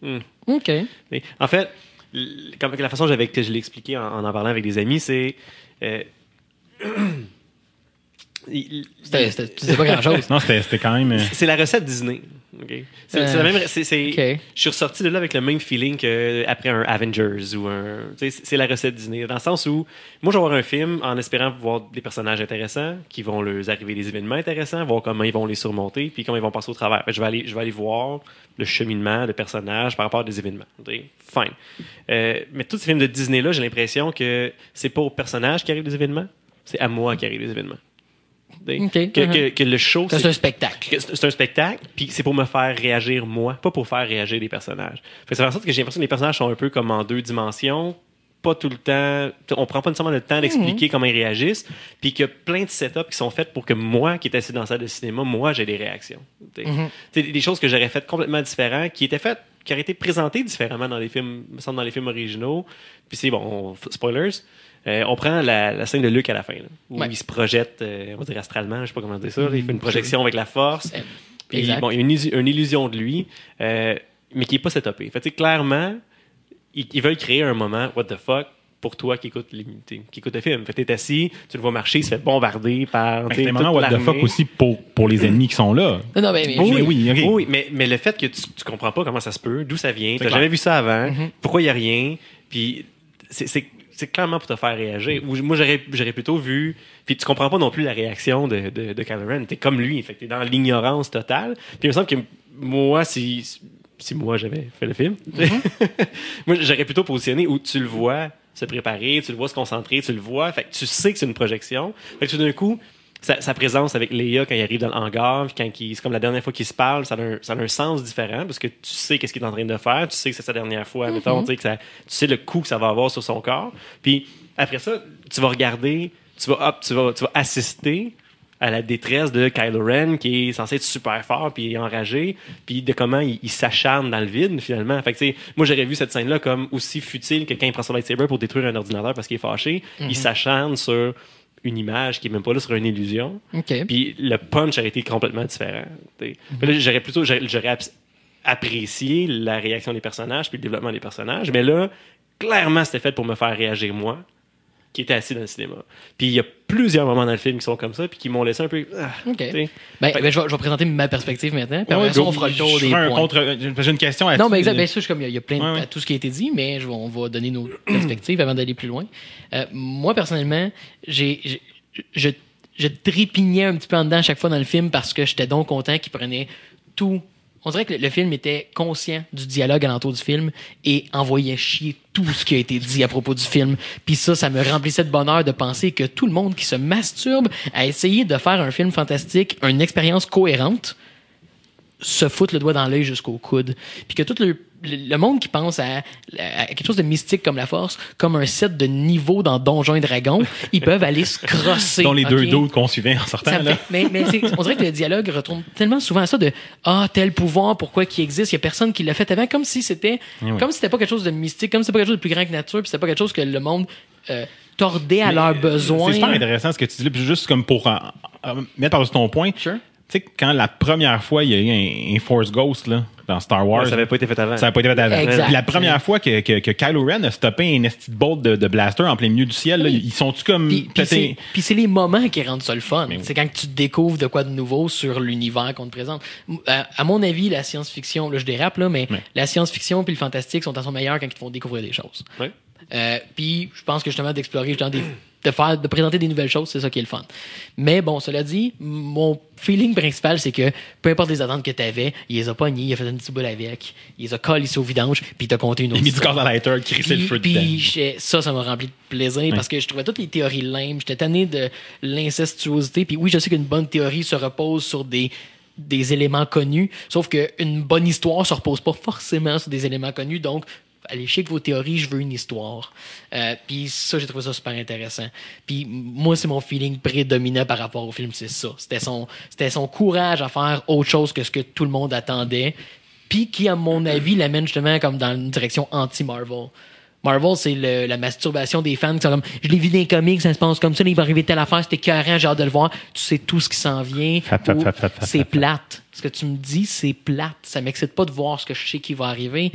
Hmm. OK. En fait, la façon que j'avais- que je l'ai expliqué en, en en parlant avec des amis, c'est euh, C'était- c'était- Tu disais pas grand-chose. Non, c'était c'était quand même. euh, c'est la recette Disney. ok? C'est Euh, la même. c'est- c'est- ok. Je suis ressorti de là avec le même feeling qu'après un Avengers ou un. C'est la recette Disney. Dans le sens où, moi, je vais voir un film en espérant voir des personnages intéressants, qui vont leur arriver des événements intéressants, voir comment ils vont les surmonter, puis comment ils vont passer au travers. Je vais aller, je vais aller voir le cheminement de personnages par rapport à des événements. ok? Fine. Euh, mais tous ces films de Disney-là, j'ai l'impression que c'est pas aux personnages qui arrivent des événements, c'est à moi qui arrivent des événements. Que, que- Uh-huh. que le show, C'est un spectacle. c'est c'est un spectacle, puis c'est pour me faire réagir moi, pas pour faire réagir les personnages. Fait que ça fait en sorte que j'ai l'impression que les personnages sont un peu comme en deux dimensions, pas tout le temps, on prend pas nécessairement le temps d'expliquer comment ils réagissent, puis qu'il y a plein de setups qui sont faits pour que moi, qui est assis dans la salle de cinéma, moi, j'ai des réactions. Tu sais, des choses que j'aurais faites complètement différentes, qui étaient faites, qui auraient été présentées différemment dans les films, me semble dans les films originaux. Puis c'est bon, on- spoilers. Euh, on prend la, la scène de Luke à la fin, là, où Ouais. il se projette, euh, on va dire astralement, je sais pas comment dire ça, là, il fait une projection avec la force. Puis, exact. bon, il y a une, illusion- une illusion de lui, euh, mais qui n'est pas setupé. Fait clairement, ils, ils veulent créer un moment, what the fuck, pour toi qui écoute, qui écoute le film. Fait que t'es assis, tu le vois marcher, il se fait bombarder par. t'sais, C'est un moment what the fuck aussi pour, pour les ennemis qui sont là. Non, non, mais, mais- Oui, oui, ok. Oui, mais, mais le fait que tu, tu comprends pas comment ça se peut, d'où ça vient, t'as jamais vu ça avant, Mhm. pourquoi il y a rien, puis c'est- c'est clairement pour te faire réagir. Ou moi, j'aurais plutôt vu, puis tu comprends pas non plus la réaction de, de, de. T'es comme lui, fait que t'es dans l'ignorance totale. Puis il me semble que moi, si, si moi j'avais fait le film, moi j'aurais plutôt positionné où tu le vois se préparer, tu le vois se concentrer, tu le vois, fait que tu sais que c'est une projection. Fait que tout d'un coup, sa, sa présence avec Léa quand il arrive dans le hangar, quand c'est comme la dernière fois qu'il se parle, ça a, un, ça a un sens différent parce que tu sais qu'est-ce qu'il est en train de faire, tu sais que c'est sa dernière fois, mettons, tu sais que ça, tu sais le coup que ça va avoir sur son corps. Puis après ça, tu vas regarder, tu vas, hop, tu vas, tu vas assister à la détresse de Kylo Ren qui est censé être super fort puis enragé puis de comment il, il s'acharne dans le vide finalement. Fait que moi j'aurais vu cette scène là comme aussi futile que quand il prend son lightsaber pour détruire un ordinateur parce qu'il est fâché. Il s'acharne sur une image qui est même pas là sur une illusion puis le punch aurait été complètement différent. là, j'aurais plutôt j'aurais j'aurais ap- apprécié la réaction des personnages puis le développement des personnages. Mais là, clairement, c'était fait pour me faire réagir moi, qui était assis dans le cinéma. Puis il y a plusieurs moments dans le film qui sont comme ça puis qui m'ont laissé un peu. ah, OK. Ben, ben, je, vais, je vais présenter ma perspective maintenant. Puis Ouais, après ça, on fera le tour Je des points. contre- J'ai une question là-dessus. Non, mais exact. Bien sûr, comme il y a- plein de Ouais, ouais. à tout ce qui a été dit, mais je on va donner nos perspectives avant d'aller plus loin. Euh, moi, personnellement, j'ai, j'ai- je, je trépignais un petit peu en dedans à chaque fois dans le film parce que j'étais donc content qu'il prenait tout on dirait que le, film était conscient du dialogue alentour du film et envoyait chier tout ce qui a été dit à propos du film. Puis ça, ça me remplissait de bonheur de penser que tout le monde qui se masturbe à essayer de faire un film fantastique, une expérience cohérente, se foutent le doigt dans l'œil jusqu'au coude. Puis que tout le, monde qui pense à, à quelque chose de mystique comme la force, comme un set de niveaux dans Donjons et Dragons, ils peuvent aller se crosser. Dont les deux d'autres qu'on suivait en sortant. Me là. fait- mais mais on dirait que le dialogue retourne tellement souvent à ça de ah tel pouvoir pourquoi qu'il existe? Il y a personne qui l'a fait avant comme si c'était Eh oui. comme si c'était pas quelque chose de mystique comme si c'était pas quelque chose de plus grand que nature puis c'était pas quelque chose que le monde euh, tordait à Mais, leurs euh, besoins C'est super intéressant ce que tu dis là, puis juste comme pour euh, mettre par ton point. Sure. Tu sais, quand la première fois, il y a eu un, un Force Ghost là, dans Star Wars. Ouais, ça avait pas été fait avant. Ça n'a pas été fait avant. Exact. Puis la première fois que, que, que Kylo Ren a stoppé un esti de bolt de, de blaster en plein milieu du ciel, là, ils sont-tu comme. Puis, c'est, les moments qui rendent ça le fun. Oui. C'est quand tu découvres de quoi de nouveau sur l'univers qu'on te présente. M- À, à mon avis, la science-fiction, là je dérape, là, mais la science-fiction puis le fantastique sont à son meilleur quand ils te font découvrir des choses. Euh, puis je pense que justement d'explorer, des- de faire, de présenter des nouvelles choses, c'est ça qui est le fun. Mais bon, cela dit, mon feeling principal, c'est que peu importe les attentes que tu avais, il les a pognés, il a fait un petit bout avec, il les a collés au vidange, puis il t'a compté une Il autre a mis du histoire. gaz à lighter, crissé le feu puis ça, ça m'a rempli de plaisir parce que je trouvais toutes les théories lame. J'étais tanné de l'incestuosité. Puis oui, je sais qu'une bonne théorie se repose sur des des éléments connus, sauf qu'une bonne histoire se repose pas forcément sur des éléments connus, donc allez chier avec vos théories, je veux une histoire. Euh, puis ça, j'ai trouvé ça super intéressant. Puis moi, c'est mon feeling prédominant par rapport au film, c'est ça. C'était son, c'était son courage à faire autre chose que ce que tout le monde attendait, puis qui, à mon avis, l'amène justement comme dans une direction anti-Marvel. Marvel, c'est le- la masturbation des fans qui sont comme je l'ai vu dans les comics, ça se passe comme ça, il va arriver telle affaire, c'était écœurant, j'ai hâte de le voir. Tu sais tout ce qui s'en vient. C'est plate. Ce que tu me dis, c'est plate. Ça m'excite pas de voir ce que je sais qui va arriver.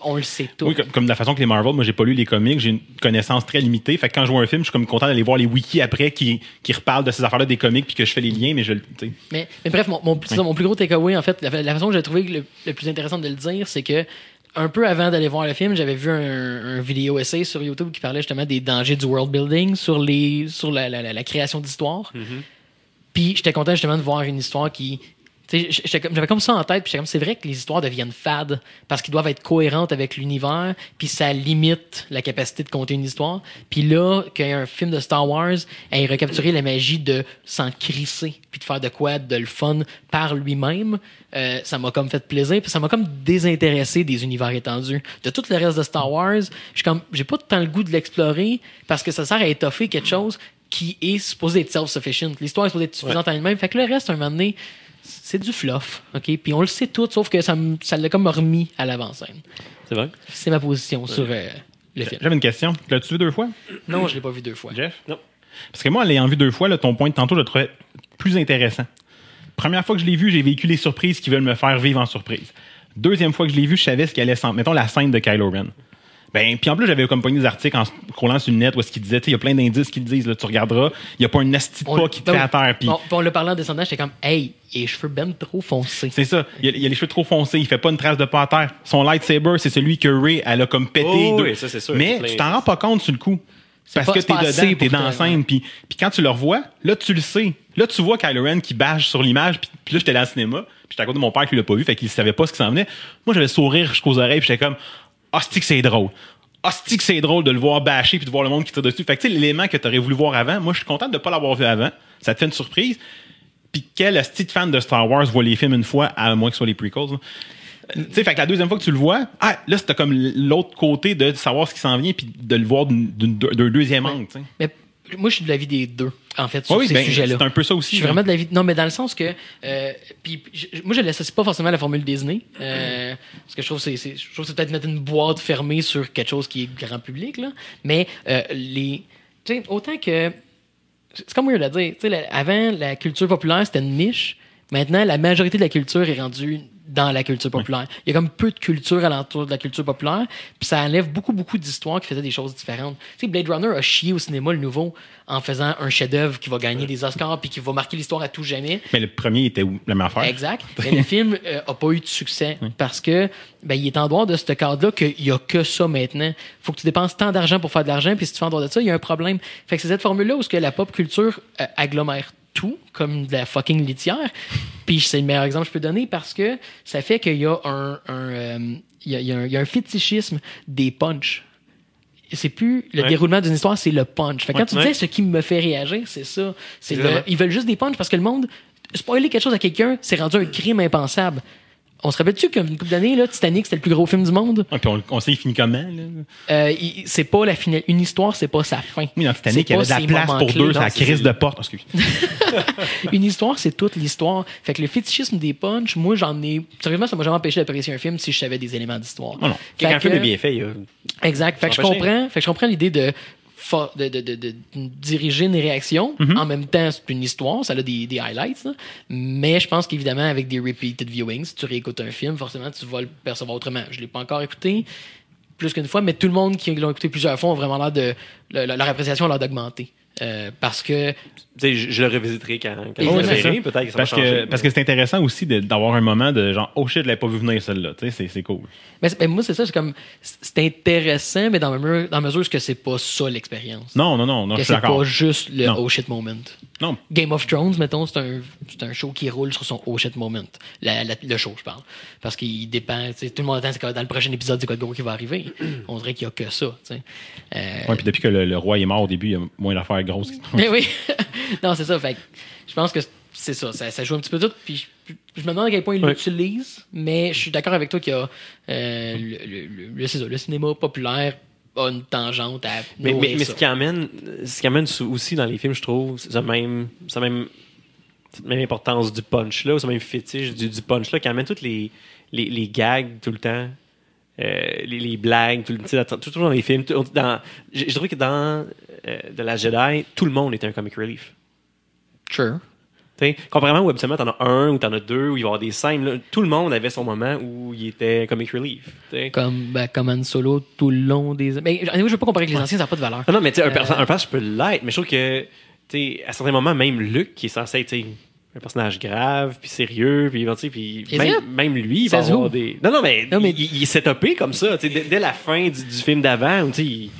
On le sait tout. Oui, comme, comme de la façon que les Marvel, moi j'ai pas lu les comics, j'ai une connaissance très limitée. Fait que quand je vois un film, je suis comme content d'aller voir les wikis après qui, qui reparlent de ces affaires-là des comics puis que je fais les liens, mais je. Mais, mais bref, mon, mon, plus gros takeaway, en fait, la, la façon que j'ai trouvé le, le plus intéressant de le dire, c'est que un peu avant d'aller voir le film, j'avais vu un, un vidéo essai sur YouTube qui parlait justement des dangers du world building sur les sur la, la- la- la création d'histoires. Puis j'étais content justement de voir une histoire qui. J'avais comme ça en tête, puis j'étais comme c'est vrai que les histoires deviennent fades parce qu'ils doivent être cohérentes avec l'univers, puis ça limite la capacité de conter une histoire. Puis là, qu'il y a un film de Star Wars, il recapturer la magie de s'en crisser, puis de faire de quoi de le fun par lui-même, euh, ça m'a comme fait plaisir, puis ça m'a comme désintéressé des univers étendus. De tout le reste de Star Wars, comme j'ai pas tant le goût de l'explorer parce que ça sert à étoffer quelque chose qui est supposé être self-sufficient. L'histoire est supposée être suffisante en elle-même. Fait que le reste, un moment donné, c'est du fluff. OK? Puis on le sait tout, sauf que ça ça l'a comme remis à l'avant-scène. C'est vrai? C'est ma position sur euh, le film. J'avais une question. L'as-tu vu deux fois, Non, je l'ai pas vu deux fois. Jeff? Non. Parce que moi, en l'ayant vu deux fois, là, ton point de tantôt, je le trouvais plus intéressant. Première fois que je l'ai vu, j'ai vécu les surprises qui veulent me faire vivre en surprise. Deuxième fois que je l'ai vu, je savais ce qui allait s'en. Mettons la scène de Kylo Ren. Ben, puis en plus, j'avais accompagné des articles en scrollant sur le net où est-ce qu'ils disaient, tu sais, il y a plein d'indices qui le disent, là, tu regarderas, il n'y a pas un asti de On- pas qui te fait à terre. Puis Bon, puis on le parlait en descendant, j'étais comme, hey, il a les cheveux ben trop foncés. c'est ça, il y, a, il a les cheveux trop foncés, il fait pas une trace de pas à terre. Son lightsaber, c'est celui que Ray, elle a comme pété. Oh, oui, ça, c'est sûr, Mais plein tu t'en rends pas compte sur le coup. Parce pas- que t'es dedans, t'es dans la scène, puis, puis quand tu le revois, là, tu le sais. Là, tu vois Kylo Ren qui bâche sur l'image, puis, puis là, j'étais dans le cinéma, puis j'étais à côté de mon père qui l'a pas vu, fait qu'il savait pas ce qui s'en venait. Moi, j'avais sourire jusqu'aux oreilles, puis j'étais comme, hostie que c'est drôle. Hostie que c'est drôle de le voir bâcher, puis de voir le monde qui tire dessus. Fait que, tu sais, l'élément que t'aurais voulu voir avant, moi, je suis content de pas l'avoir vu avant. Ça te fait une surprise. Puis quel hostie de fan de Star Wars voit les films une fois, à moins que ce soit les prequels. Tu sais, fait que la deuxième fois que tu le vois, ah, là, c'était comme l'autre côté de savoir ce qui s'en vient, puis de le voir d'un deuxième angle, tu moi, je suis de l'avis des deux, en fait, sur Oui, ces ben, sujets-là. c'est un peu ça Je aussi. suis là. vraiment de l'avis. Non, mais dans le sens que. euh, puis, je- moi, je l'associe pas forcément à la formule Disney. euh, parce que je trouve que c'est, je peut-être mettre une boîte fermée sur quelque chose qui est grand public, là. Mais euh, les. Tu sais, autant que. C'est comme weird à dire. Tu sais, avant, la culture populaire, c'était une niche. Maintenant, la majorité de la culture est rendue dans la culture populaire. Il y a comme peu de culture alentour de la culture populaire, puis ça enlève beaucoup, beaucoup d'histoires qui faisaient des choses différentes. Tu sais, Blade Runner a chié au cinéma le nouveau en faisant un chef-d'œuvre qui va gagner des Oscars puis qui va marquer l'histoire à tout jamais. Mais le premier était où? La même affaire? Exact. Mais le film euh, a pas eu de succès parce que ben, il est en dehors de ce cadre-là qu'il y a que ça maintenant. Faut que tu dépenses tant d'argent pour faire de l'argent, puis si tu fais en dehors de ça, il y a un problème. Fait que c'est cette formule-là où ce que la pop culture euh, agglomère tout, comme de la fucking litière. Puis c'est le meilleur exemple que je peux donner parce que ça fait qu'il y a un, un, euh, il y a, il y a un, il y a un fétichisme des punchs. C'est plus le Ouais. déroulement d'une histoire, c'est le punch. Fait que quand tu Ouais. disais ce qui me fait réagir, c'est ça. C'est le- Exactement. ils veulent juste des punchs parce que le monde, spoiler quelque chose à quelqu'un, c'est rendu un crime impensable. On se rappelle-tu qu'une couple d'années, là, Titanic, c'était le plus gros film du monde? Puis on, on sait il finit comment. Euh, c'est pas la finale. Une histoire, c'est pas sa fin. Oui, dans Titanic, il y avait de la place pour deux, c'est- crise de porte. Excuse. Une histoire, c'est toute l'histoire. Fait que le fétichisme des punchs, moi, j'en ai. Sérieusement, ça m'a jamais empêché d'apprécier un film si je savais des éléments d'histoire. Non, non. Quand un film est bien fait, il y a- Exact. Fait que je comprends. Fait que je comprends l'idée de, de, de, de, de diriger une réaction. Mhm. En même temps, c'est une histoire, ça a des, des highlights. là. Mais je pense qu'évidemment, avec des repeated viewings, si tu réécoutes un film, forcément, tu vas le percevoir autrement. Je l'ai pas encore écouté plus qu'une fois, mais tout le monde qui l'a écouté plusieurs fois ont vraiment l'air de. le- le- leur appréciation a l'air d'augmenter. Euh, parce que tu sais, je, je le revisiterai quand, quand Oui, je c'est. Peut-être que ça Parce va que, parce que c'est intéressant aussi d'avoir un moment de genre, oh shit, je l'avais pas vu venir celle-là. Tu sais, c'est- c'est cool. Mais, c'est- mais moi, c'est ça, c'est comme. C'est intéressant, mais dans la mesure, dans la mesure que c'est pas ça l'expérience. Non, non, non, non, que je suis c'est d'accord. pas juste le Non. oh shit moment. Non, Game of Thrones, mettons, c'est un, c'est un show qui roule sur son oh shit moment. La- la- le show, je parle. Parce qu'il dépend. tu sais, Tout le monde attend c'est quoi, dans le prochain épisode, c'est quoi de gros qui va arriver. On dirait qu'il y a que ça. Euh, Ouais, puis depuis que le, le roi est mort au début, il y a moins d'affaires grosses. qui se passent. mais oui. non, c'est ça. Fait je pense que c'est ça, ça. ça joue un petit peu tout. Puis je, je me demande à quel point ils Ouais. l'utilisent. Mais je suis d'accord avec toi qu'il y a euh, le, le- le- ça, le cinéma populaire a une tangente à. Mais, mais, mais ça. ce qui amène, ce qui amène aussi dans les films, je trouve, c'est ça même, ça même, cette même importance du punch là, ou ce même fétiche du, du punch là, qui amène toutes les, les, les gags tout le temps, les, les blagues, tout, le- tu sais, tout, toujours dans les films. tout- dans, je, je trouve que dans euh, de la Jedi, tout le monde était un comic relief. Sure. T'sais, comparément où habituellement t'en as un ou t'en as deux où il va y avoir des scènes, là, tout le monde avait son moment où il était comic relief. t'sais. Comme, ben, comme Han Solo tout le long des. Mais je veux pas comparer avec les anciens, ça n'a pas de valeur. Non, non, mais tu sais, un, Euh, un personnage peut l'être, mais je trouve que, tu sais, à certains moments, même Luke, qui est censé être, tu sais, un personnage grave, puis sérieux, puis, tu sais, puis Is même, lui, il va avoir des... Non, non, mais, Non, mais- il, il s'est topé comme ça, tu sais, dès, dès la fin du, du film d'avant, où, tu sais, il-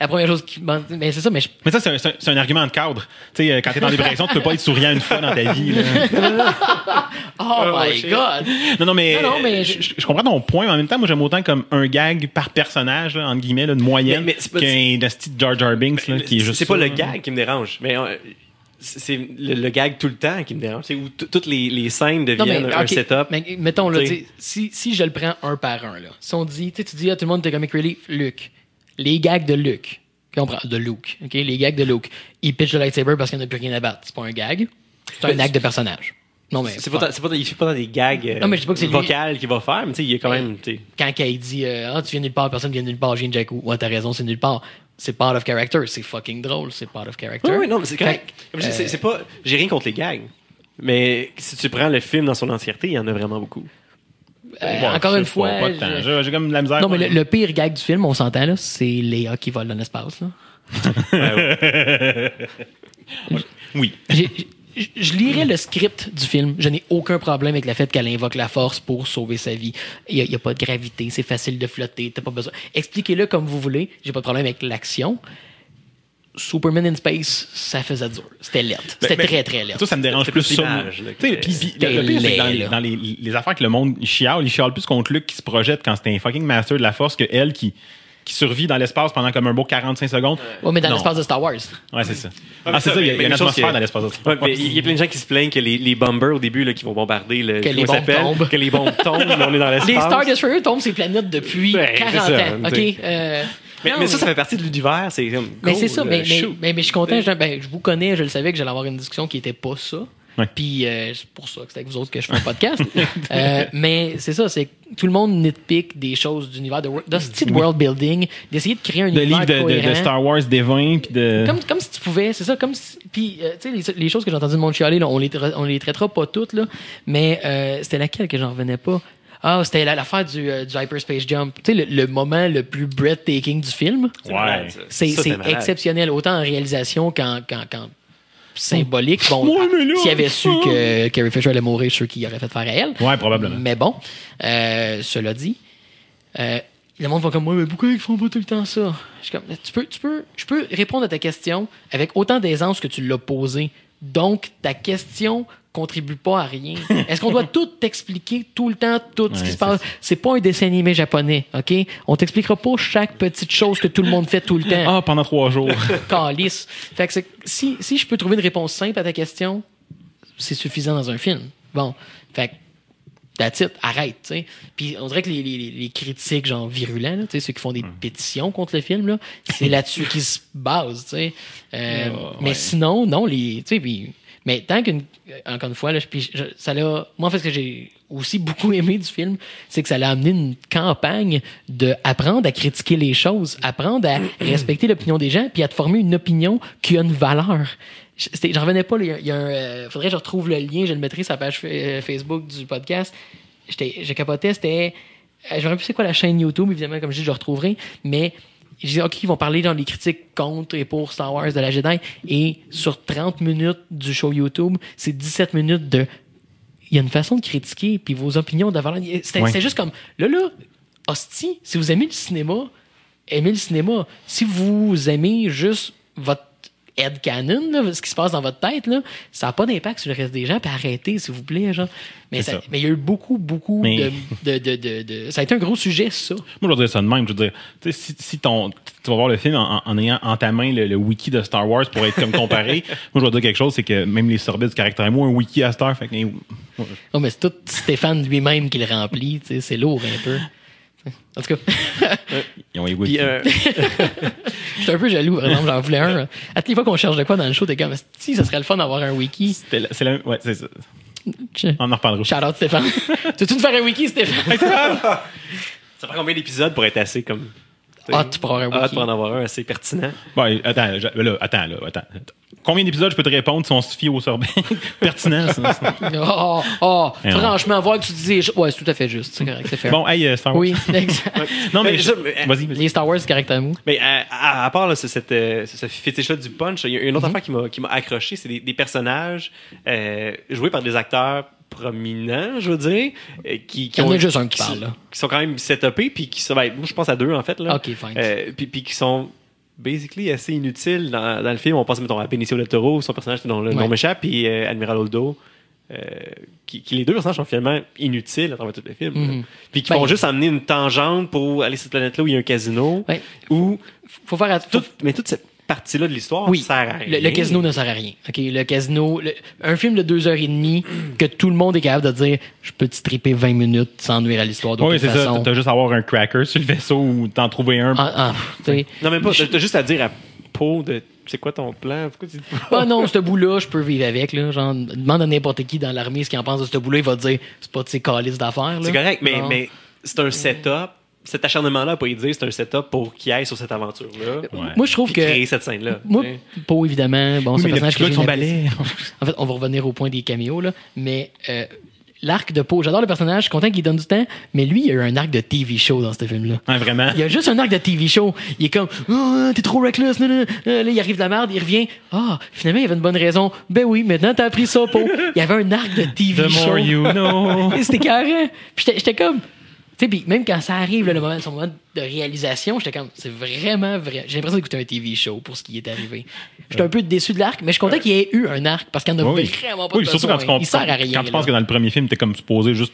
La première chose qui. bon, Mais c'est ça, mais je- Mais ça, c'est un, argument de cadre. Tu sais, euh, quand t'es dans dépression, tu peux pas être souriant une fois dans ta vie. là. Oh my god! Non, non, mais, Non, non, mais je, je- je comprends ton point, mais en même temps, moi, j'aime autant comme un gag par personnage, là, entre guillemets, là, de moyenne, Mais- mais c'est pas- qu'un Jar Jar Binks, là, qui est c'est juste c'est pas ça, le gag qui me dérange, mais euh, c'est le, le gag tout le temps qui me dérange, c'est où toutes les, les scènes Non, deviennent mais, un setup. mais mettons, là, si, si je le prends un par un, là, si on dit, tu dis à tout le monde, t'es comic relief, Luke. Les gags de Luke. Puis on prend de Luke. OK? Les gags de Luke. Il pitch le lightsaber parce qu'il n'y en a plus rien à battre. C'est pas un gag. C'est un acte de personnage. Non, mais. C'est pas, il fait pas dans des gags euh, Non, mais je pas que vocales qu'il va faire, mais tu sais, il y a quand même, Quand il dit, euh, ah, tu viens nulle part, personne vient nulle part, je viens de Jakku. Ouais, t'as raison, c'est nulle part. C'est part of character. C'est fucking drôle. C'est part of character. Oui, oui, non, mais c'est correct. Euh, c'est- c'est pas. J'ai rien contre les gags. Mais si tu prends le film dans son entièreté, il y en a vraiment beaucoup. euh, encore une fois. pas, pas tant. je- J'ai j'ai comme de la misère. Non, mais le, le pire gag du film, on s'entend, là, c'est Léa qui vole dans l'espace, là. Oui. Je lirais le script du film. Je n'ai aucun problème avec le fait qu'elle invoque la force pour sauver sa vie. Il n'y a, pas de gravité, c'est facile de flotter, t'as pas besoin. Expliquez-le comme vous voulez. J'ai pas de problème avec l'action. Superman in Space, ça faisait dur. C'était laid. C'était Ben, très, très laid. Ça, ça me dérange plus puis le, pire, c'est que dans, les, dans les, les affaires que le monde il chiale, il chiale plus contre Luke qui se projette quand c'était un fucking master de la force que elle qui, qui survit dans l'espace pendant comme un beau 45 secondes. Ouais, mais dans l'espace de Star Wars. Ouais, c'est ça. mais Ah, c'est ça, il y a, une atmosphère que- dans l'espace de Star Wars. il y a plein de gens qui se plaignent que les, les bombers au début là, qui vont bombarder le. Que les bombes tombent. Que les bombes tombent, on est dans l'espace. Les Star Destroyers tombent ces planètes depuis Ben, 40 c'est ça, ans. OK? Euh, Mais, non, mais ça, ça fait partie de l'univers. C'est comme. Mais c'est ça, mais, mais, shoot. mais, mais je suis content. Je, ben, je vous connais, je le savais que j'allais avoir une discussion qui était pas ça. Ouais. Puis euh, c'est pour ça que c'est avec vous autres que je fais un podcast. Euh, mais c'est ça, c'est que tout le monde nitpick des choses d'univers, de, de ce type de world building, d'essayer de créer un de univers livres de, de- de cohérent. Star Wars des 20 puis de. Comme, comme si tu pouvais, c'est ça, comme si. Puis, euh, tu sais, les, les choses que j'ai entendues de mon chialer, là, on les, tra- on les traitera pas toutes, là, mais euh, c'était laquelle que j'en revenais pas? Ah, c'était la- l'affaire du, euh, du Hyperspace Jump. Tu sais, le, le moment le plus breathtaking du film. C'est malade, Ouais. ça. C'est Ça, c'est malade. exceptionnel, autant en réalisation qu'en qu'en- qu'en symbolique. Bon, Ouais, là- s'il avait su que Carrie Fisher allait mourir, je suis sûr qu'il aurait fait faire à elle. Ouais, probablement. Mais bon, euh, cela dit, euh, le monde va comme moi, mais pourquoi ils font pas tout le temps ça? Je suis comme, tu peux, tu peux, je peux répondre à ta question avec autant d'aisance que tu l'as posée Donc, ta question contribue pas à rien. Est-ce qu'on doit tout t'expliquer tout le temps, tout ce qui se passe? c'est pas un dessin animé japonais, OK? On t'expliquera pas chaque petite chose que tout le monde fait tout le temps. Ah, pendant trois jours. Calice. Fait que si, si je peux trouver une réponse simple à ta question, c'est suffisant dans un film. Bon. Fait que, that's it, arrête, tu sais. Puis on dirait que les, les- les critiques, genre virulents, là, ceux qui font des pétitions contre le film, là, c'est là-dessus qu'ils se basent, tu sais. Euh, mais sinon, non, les, tu sais, puis- mais tant qu'une, encore une fois, là, je- puis je- ça l'a, moi, en fait, ce que j'ai aussi beaucoup aimé du film, c'est que ça l'a amené une campagne de apprendre à critiquer les choses, apprendre à respecter l'opinion des gens, puis à te former une opinion qui a une valeur. J'en revenais pas, il y a- un, euh, faudrait que je retrouve le lien, je le mettrai sur la page euh, Facebook du podcast. J'étais, je capotais, c'était, euh, je me rappelle plus c'est quoi la chaîne YouTube, évidemment, comme je dis, je le retrouverai, mais je disais, OK, ils vont parler dans les critiques contre et pour Star Wars de la Jedi, et sur 30 minutes du show YouTube, c'est 17 minutes de il y a une façon de critiquer, puis vos opinions Ouais. c'était juste comme, là, là, hostie, si vous aimez le cinéma, aimez le cinéma. Si vous aimez juste votre headcanon, là, ce qui se passe dans votre tête, là, ça n'a pas d'impact sur le reste des gens, puis arrêtez, s'il vous plaît. Genre. Mais, C'est ça- ça. mais il y a eu beaucoup, beaucoup Mais- de, de, de, de- Ça a été un gros sujet, ça. Moi, je vais dire ça de même. Je veux dire, si, si ton, tu vas voir le film en, en ayant en ta main le, le wiki de Star Wars pour être comme comparé, moi, je vais dire quelque chose, c'est que même les sorbets du caractère, moi, un wiki à Star, fait que, mais c'est tout Stéphane lui-même qui le remplit. C'est lourd un peu. En tout cas, ils ont les Puis, euh, j'étais un peu jaloux, par exemple, j'en voulais un. À toutes les fois qu'on cherche de quoi dans le show, t'es comme, si, ça serait le fun d'avoir un wiki. C'était la- c'est la, ouais, c'est ça. Shout On en reparlera. out Stéphane. tu veux-tu nous faire un wiki, Stéphane? ça prend combien d'épisodes pour être assez comme. Ah, tu pourras avoir un Ah, pour en avoir un assez pertinent. Bon, attends, je- là, attends, là, attends. Combien d'épisodes je peux te répondre si on se fie au sorbet? Pertinent, ça. ça. Oh, oh, franchement, voir que tu disais. Ouais, c'est tout à fait juste. C'est correct, c'est fair. Bon, hey, euh, Star Wars. Oui, exact. Non, mais, Mais je- je- mais- vas-y, vas-y. Les Star Wars, c'est caractère mou. Mais à, à- à part là, c'est cette, euh, ce fétiche-là du punch, il y a une autre Mhm. affaire qui m'a, qui m'a accroché, c'est des, des personnages euh, joués par des acteurs prominents, je veux dire, euh, qui, qui Il y en a ont- juste un qui qui parle, là. qui sont quand même setupés, puis qui sont, ben, moi je pense à deux en fait là. Ok, fine. Euh, puis, puis qui sont basically assez inutiles dans, dans le film. On pense mettons à Benicio del Toro, son personnage dont le nom Ouais. m'échappe, puis euh, Admiral Holdo. euh, qui, qui les deux personnages sont finalement inutiles à travers tout le film. là. Mhm. Puis qui Ben- font juste amener une tangente pour aller sur cette planète-là où il y a un casino. Ouais. Où Faut faire att- faut- tout- mais toute cette partie-là de l'histoire Oui, sert à rien. le, le casino ne sert à rien. Ok, le casino, le- un film de deux heures et demie que tout le monde est capable de dire, je peux te stripper 20 minutes sans nuire à l'histoire de Oui, c'est ça. T'as juste à avoir un cracker sur le vaisseau ou t'en trouver un. Ah, ah. Non, même pas. T'as juste à dire à Poe de c'est quoi ton plan? Pourquoi tu dis Ah non, ce bout-là, je peux vivre avec. Là. Genre, demande à n'importe qui dans l'armée ce qu'il en pense de ce bout-là, il va te dire c'est pas de ses calices d'affaires. C'est correct, mais, mais c'est un setup. Cet acharnement-là, pas y dire, c'est un setup pour qu'il aille sur cette aventure-là. Ouais. Moi, je trouve que. créer cette scène-là. Moi. Poe, évidemment, bon, Oui, c'est personnage que son balai. En fait, on va revenir au point des caméos, là. Mais euh, l'arc de Poe, j'adore le personnage, je suis content qu'il donne du temps, mais lui, il a eu un arc de TV show dans ce film-là. Ah, vraiment? Il y a juste un arc de TV show. Il est comme, oh, t'es trop reckless. non, non. Euh, Là, il arrive de la merde, il revient. Ah, finalement, il y avait une bonne raison. Ben oui, maintenant, t'as appris ça, Poe. Il y avait un arc de TV The show. more you know. Et C'était carré. Puis j'étais comme. Tu sais, puis même quand ça arrive, là, le moment, son moment de réalisation, j'étais comme, c'est vraiment vrai. J'ai l'impression d'écouter un TV show pour ce qui est arrivé. J'étais un peu déçu de l'arc, mais je suis content qu'il y ait eu un arc parce qu'il n'y en a Oui. vraiment pas Oui, de surtout besoin. quand tu, Il sert à rien. quand tu penses que dans le premier film, t'es comme supposé juste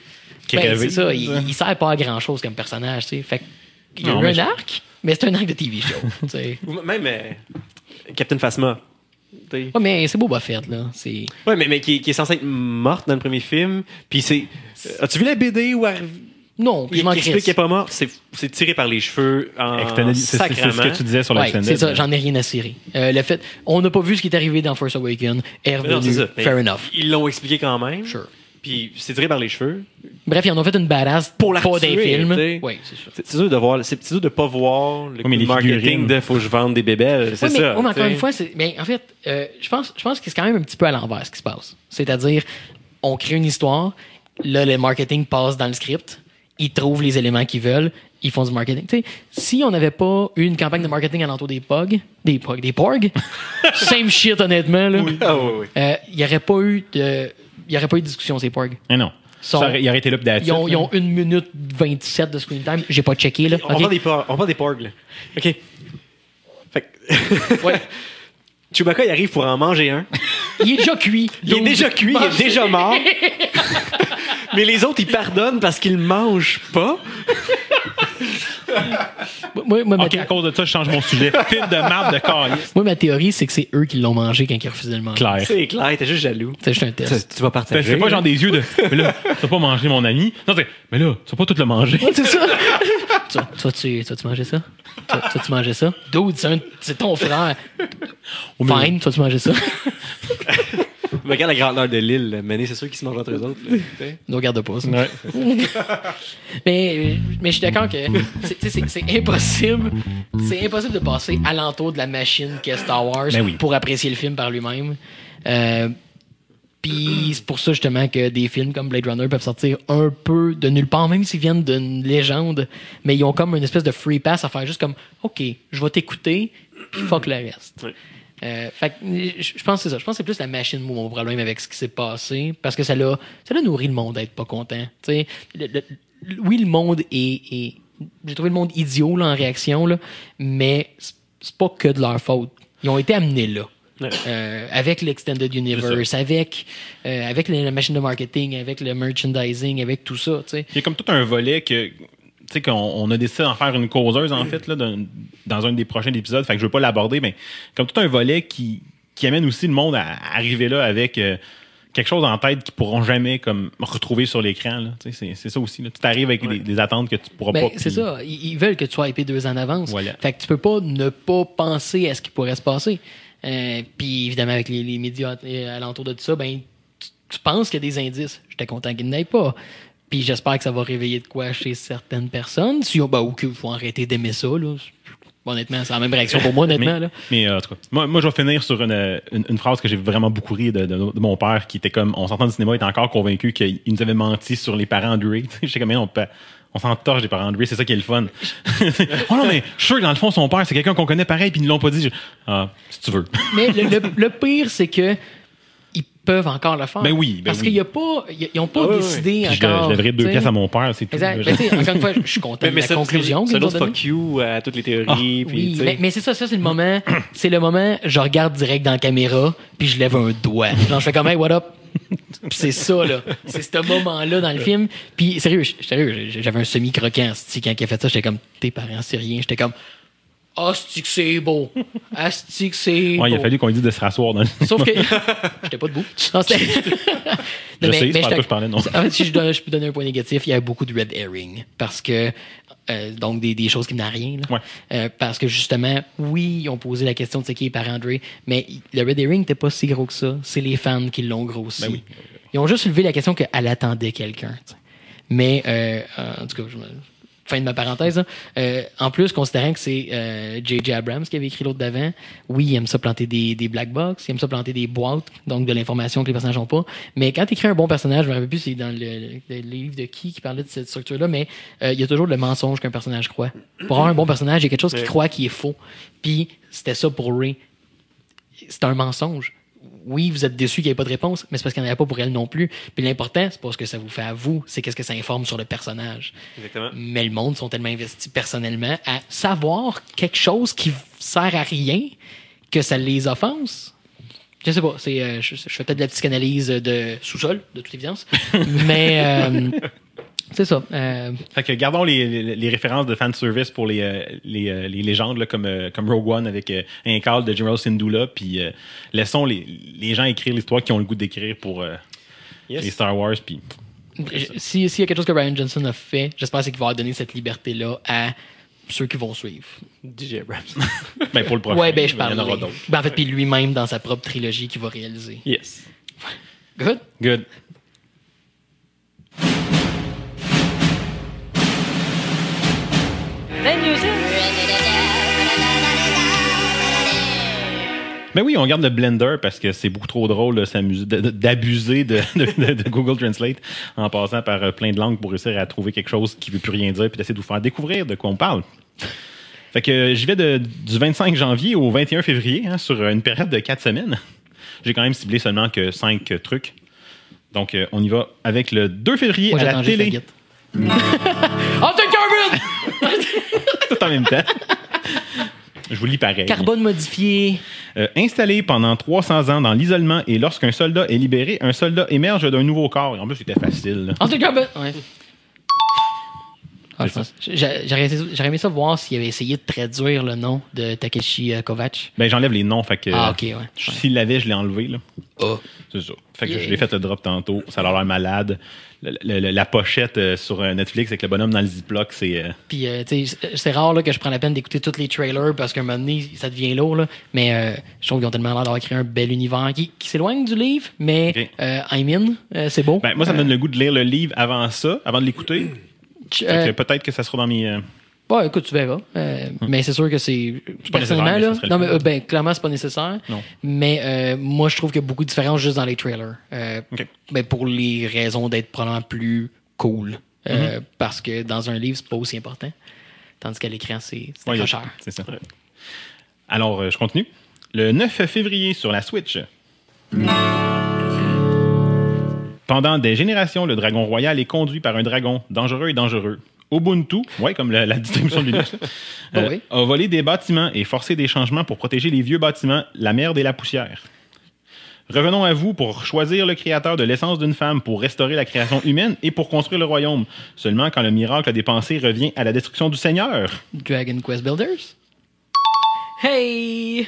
Ben, c'est ça, il, il sert pas à grand chose comme personnage, tu sais. Fait qu'il y a Non, eu un je- arc, mais c'est un arc de TV show, tu sais. Ou même euh, Captain Phasma. Ouais, mais c'est Boba Fett, là. C'est. Ouais, mais, mais qui, est- qui est censée être morte dans le premier film. Puis c'est. euh, As-tu vu la BD où elle- Non, puis il je m'en explique crisse. qu'elle est pas morte? C'est tiré par les cheveux en C'est ce que tu disais sur Ouais, l'extended. c'est ça, j'en ai rien à cirer. Euh, le fait, on n'a pas vu ce qui est arrivé dans Force Awakens. Est non, Fair enough. Ils l'ont expliqué quand même. Sure. Puis c'est tiré par les cheveux. Bref, ils en ont fait une badass Pour la pas des films. Oui, c'est ça. C'est de voir, c'est de pas voir le marketing figurines. de faut que je vende des bébelles. C'est Oui, mais, ça. oui, mais encore une fois, mais en fait, euh, je pense, je pense que c'est quand même un petit peu à l'envers ce qui se passe. C'est-à-dire, on crée une histoire, là, le marketing passe dans le script, ils trouvent les éléments qu'ils veulent, ils font du marketing. Si on n'avait pas eu une campagne de marketing alentour des POG, des POG, des PORG, same shit honnêtement, là, Ah oui, oui. euh, il n'y aurait pas eu de, y aurait pas eu de discussion ces POG. Eh non. Sont- Ça aurait- il aurait été là Ils ont, ils ont une minute 27 de screen time. J'ai pas checké, là. On parle des porgs. On parle des porgs, là. OK. Fait que- Ouais. Chewbacca, il arrive pour en manger un. il est déjà cuit. Il est déjà cuit, il est déjà mort. Mais les autres, ils pardonnent parce qu'ils mangent pas. Moi, moi, ma, Ok, à cause de ça, je change mon sujet. Film de marde de calice. moi, ma théorie, c'est que c'est eux qui l'ont mangé quand ils refusaient de le manger. Clair. C'est clair, t'es juste jaloux. C'est juste un test. Tu, vas partager. Fais pas genre des yeux de. Mais là, tu vas pas manger mon ami. Non, c'est. Mais là, tu vas pas tout le manger. Ouais, c'est ça. Tu, vas- tu, vas-tu, tu manger ça? Tu, vas- tu manger ça? Dude, c'est, un- c'est ton frère. Fine, tu vas-tu manger ça? Regarde la grandeur de l'île. Mané, c'est sûr qu'ils se mangent entre eux autres. Ne regarde pas ça. Ouais. Mais, mais je suis d'accord que c'est, tu sais, c'est, c'est impossible. C'est impossible de passer alentour de la machine qu'est Star Wars Ben oui. pour apprécier le film par lui-même. Euh, Puis c'est pour ça justement que des films comme Blade Runner peuvent sortir un peu de nulle part, même s'ils viennent d'une légende, mais ils ont comme une espèce de free pass à faire juste comme OK, je vais t'écouter, puis fuck le reste. Ouais. Euh, fait que, je pense que c'est ça. Je pense que c'est plus la machine, moi, mon problème avec ce qui s'est passé. Parce que ça l'a, ça l'a nourri le monde d'être pas content. Le- oui, le monde est, est- J'ai trouvé le monde idiot là, en réaction, là, mais c'est pas que de leur faute. Ils ont été amenés là. Euh, avec l'extended universe, avec euh, avec la machine de marketing, avec le merchandising, avec tout ça, tu sais. Il y a comme tout un volet que. Tu sais, qu'on on a décidé d'en faire une causeuse, en fait, là, dans un des prochains épisodes. Fait que je veux pas l'aborder, mais comme tout un volet qui, qui amène aussi le monde à, arriver là avec euh, quelque chose en tête qu'ils pourront jamais comme retrouver sur l'écran. C'est ça aussi. Là. Tu t'arrives avec des, des attentes que tu pourras Ben, pas. c'est ça. Ils, ils veulent que tu sois hypé deux ans en avance. Voilà. Fait que tu peux pas ne pas penser à ce qui pourrait se passer. Euh, Puis évidemment, avec les, les médias euh, alentour de tout ça, ben, tu, tu penses qu'il y a des indices. J'étais content qu'il n'y pas. Puis j'espère que ça va réveiller de quoi chez certaines personnes. Si, ben, ou qu'il faut arrêter d'aimer ça. Là. Honnêtement, c'est la même réaction pour moi, honnêtement. Mais, là. mais, euh, en tout cas, moi, moi, je vais finir sur une, une, une phrase que j'ai vraiment beaucoup ri de, de- de mon père, qui était comme, on s'entend du cinéma, il était encore convaincu qu'il nous avait menti sur les parents de Ray. J'étais comme, mais on, peut- on s'entorche des parents de Ray, c'est ça qui est le fun. oh non, mais je suis sûr que dans le fond, son père, c'est quelqu'un qu'on connaît pareil, puis ils ne l'ont pas dit. Je- ah, si tu veux. Mais le, le- le pire, c'est que ils peuvent encore le faire. Ben oui, ben Parce oui. qu'il y a pas, ils n'ont pas ouais, décidé Puis je, encore. je lèverais deux pièces à mon père, c'est tout. Exact. Ben, encore une fois, je suis content Mais, mais de c'est la conclusion. c'est qu'ils fuck you à toutes les théories. Ah, puis, Oui, mais, mais c'est ça, ça c'est le moment, c'est le moment, je regarde direct dans la caméra, puis je lève un doigt. Genre, je fais comme, hey, what up? Puis c'est ça, là. C'est ce moment-là dans le film. Puis sérieux, je- sérieux, j'avais un semi-croquant, quand il a fait ça, j'étais comme, tes parents, c'est rien. J'étais comme, asti que c'est beau. Asti que c'est Ouais, il a fallu qu'on lui dise de se rasseoir dans le Sauf que j'étais pas debout. Non, Je Non, sais, quoi je parlais, non. En fait, si je, dois- je peux donner un point négatif, il y a beaucoup de red herring. Parce que, euh, donc, des, des choses qui n'ont rien. là. Ouais. Euh, parce que justement, oui, ils ont posé la question de c'est qui est parent de Ray, mais le red herring n'était pas si gros que ça. C'est les fans qui l'ont grossi. Ben oui. Ils ont juste levé la question qu'elle attendait quelqu'un. Mais, euh, en tout cas, je me- fin de ma parenthèse. là. Euh, en plus, considérant que c'est euh, J.J. Abrams qui avait écrit l'autre d'avant, oui, il aime ça planter des, des black box, il aime ça planter des boîtes, donc de l'information que les personnages n'ont pas. Mais quand tu écris un bon personnage, je me rappelle plus c'est dans le, le- le livre de qui qui parlait de cette structure-là, mais euh, il y a toujours le mensonge qu'un personnage croit. Pour avoir un bon personnage, il y a quelque chose qu'il Ouais. croit qui est faux. Puis c'était ça pour Ray. C'est un mensonge. Oui, vous êtes déçu qu'il n'y ait pas de réponse, mais c'est parce qu'il n'y en avait pas pour elle non plus. Puis l'important, c'est pas ce que ça vous fait à vous, c'est qu'est-ce que ça informe sur le personnage. Exactement. Mais le monde sont tellement investis personnellement à savoir quelque chose qui sert à rien que ça les offense. Je sais pas, c'est, euh, je, je fais peut-être de la psychanalyse de sous-sol, de toute évidence. mais euh, c'est ça. euh, Fait que gardons les, les, les références de fanservice pour les, euh, les, euh, les légendes là, comme, comme Rogue One avec euh, un call de General Syndulla, puis euh, laissons les, les gens écrire l'histoire qui ont le goût d'écrire pour euh, Yes. les Star Wars. Puis je- si- S'il y a quelque chose que Ryan Johnson a fait, j'espère c'est qu'il va donner cette liberté-là à ceux qui vont suivre. DJ Abrams. ben, pour le prochain, ouais, ben je il y parle. en aura d'autres. Ben, en fait, puis lui-même dans sa propre trilogie qu'il va réaliser. yes. Good? Good. Ben oui, on garde le Blender parce que c'est beaucoup trop drôle d'abuser de, de- de Google Translate en passant par euh, plein de langues pour réussir à trouver quelque chose qui veut plus rien dire puis d'essayer de vous faire découvrir de quoi on parle. Fait que euh, j'y vais de- du 25 janvier au 21 février hein, sur une période de 4 semaines. J'ai quand même ciblé seulement que 5 trucs. Donc euh, on y va avec le 2 février Moi, à la télé. Altered Carbon! Tout en même temps. Je vous lis pareil. Carbone modifié. Euh, installé pendant 300 ans dans l'isolement et lorsqu'un soldat est libéré, un soldat émerge d'un nouveau corps. Et en plus, c'était facile. là. En tout cas, ben, ouais. Ah, J'aurais aimé ça voir s'il avait essayé de traduire le nom de Takeshi euh, Kovacs. Ben, j'enlève les noms. Fait que, Ah, ok, ouais. S'il l'avait, je l'ai enlevé. Là. Oh. C'est ça. Fait que Yeah. je l'ai fait le drop tantôt. Ça a l'air malade. La pochette euh, sur euh, Netflix avec le bonhomme dans le ziploc, c'est. euh, Puis, euh, tu sais, c'est- rare là, que je prends la peine d'écouter tous les trailers parce qu'à un moment donné, ça devient lourd. Là. Mais euh, je trouve qu'ils ont tellement l'air d'avoir créé un bel univers qui, qui s'éloigne du livre, mais I'm in. C'est beau. Ben, moi, ça me donne le goût de lire le livre avant ça, avant de l'écouter. Peut-être que ça sera dans mes. Euh, Ouais, écoute, tu verras. Euh, Mais c'est sûr que c'est. Personnellement, mais là. Non, mais euh, ben, clairement, c'est pas nécessaire. Non. Mais euh, moi, je trouve qu'il y a beaucoup de différences juste dans les trailers. Euh, Ok. ben, pour les raisons d'être probablement plus cool. Mhm. Parce que dans un livre, c'est pas aussi important. Tandis qu'à l'écran, c'est ouais, accrocheur. C'est ça. Alors, je continue. Le 9 février sur la Switch. Pendant des générations, le dragon royal est conduit par un dragon dangereux et dangereux. Ubuntu, ouais, comme la, la distribution de Linux, euh, oui. a volé des bâtiments et forcé des changements pour protéger les vieux bâtiments, la merde et la poussière. Revenons à vous pour choisir le créateur de l'essence d'une femme pour restaurer la création humaine et pour construire le royaume. Seulement quand le miracle des pensées revient à la destruction du Seigneur. Dragon Quest Builders? Hey!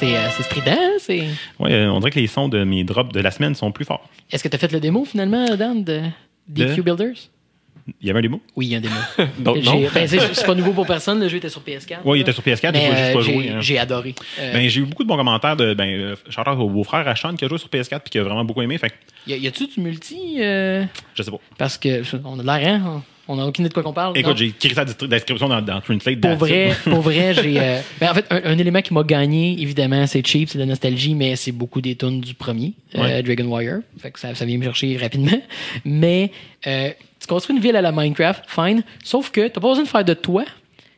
C'est euh, strident, c'est. Ouais, euh, on dirait que les sons de mes drops de la semaine sont plus forts. Est-ce que tu as fait le démo finalement, Dan, de DQ De? Builders? Il y avait un démo? Oui, il y a un démo. Donc, non. J'ai- ben, c'est pas nouveau pour personne, le jeu était sur PS4. Oui, il était sur PS4, il Mais faut juste euh, pas j'ai hein. j'ai adoré. Euh, Ben, j'ai eu beaucoup de bons commentaires de ben, euh, out au beau-frère à Sean qui a joué sur PS4 puis qui a vraiment beaucoup aimé. Fait y a-tu du multi? euh, je sais pas. parce que on a de l'air, hein? On n'a aucune idée de quoi qu'on parle. Écoute, j'ai écrit sa description dans, dans Translate. Pour vrai, pour vrai, j'ai. euh, ben, en fait, un, un élément qui m'a gagné, évidemment, c'est cheap, c'est de la nostalgie, mais c'est beaucoup des tunes du premier, euh. Dragon Warrior. Fait que ça, ça vient me chercher rapidement. Mais euh, tu construis une ville à la Minecraft, fine. Sauf que t'as pas besoin de faire de toit.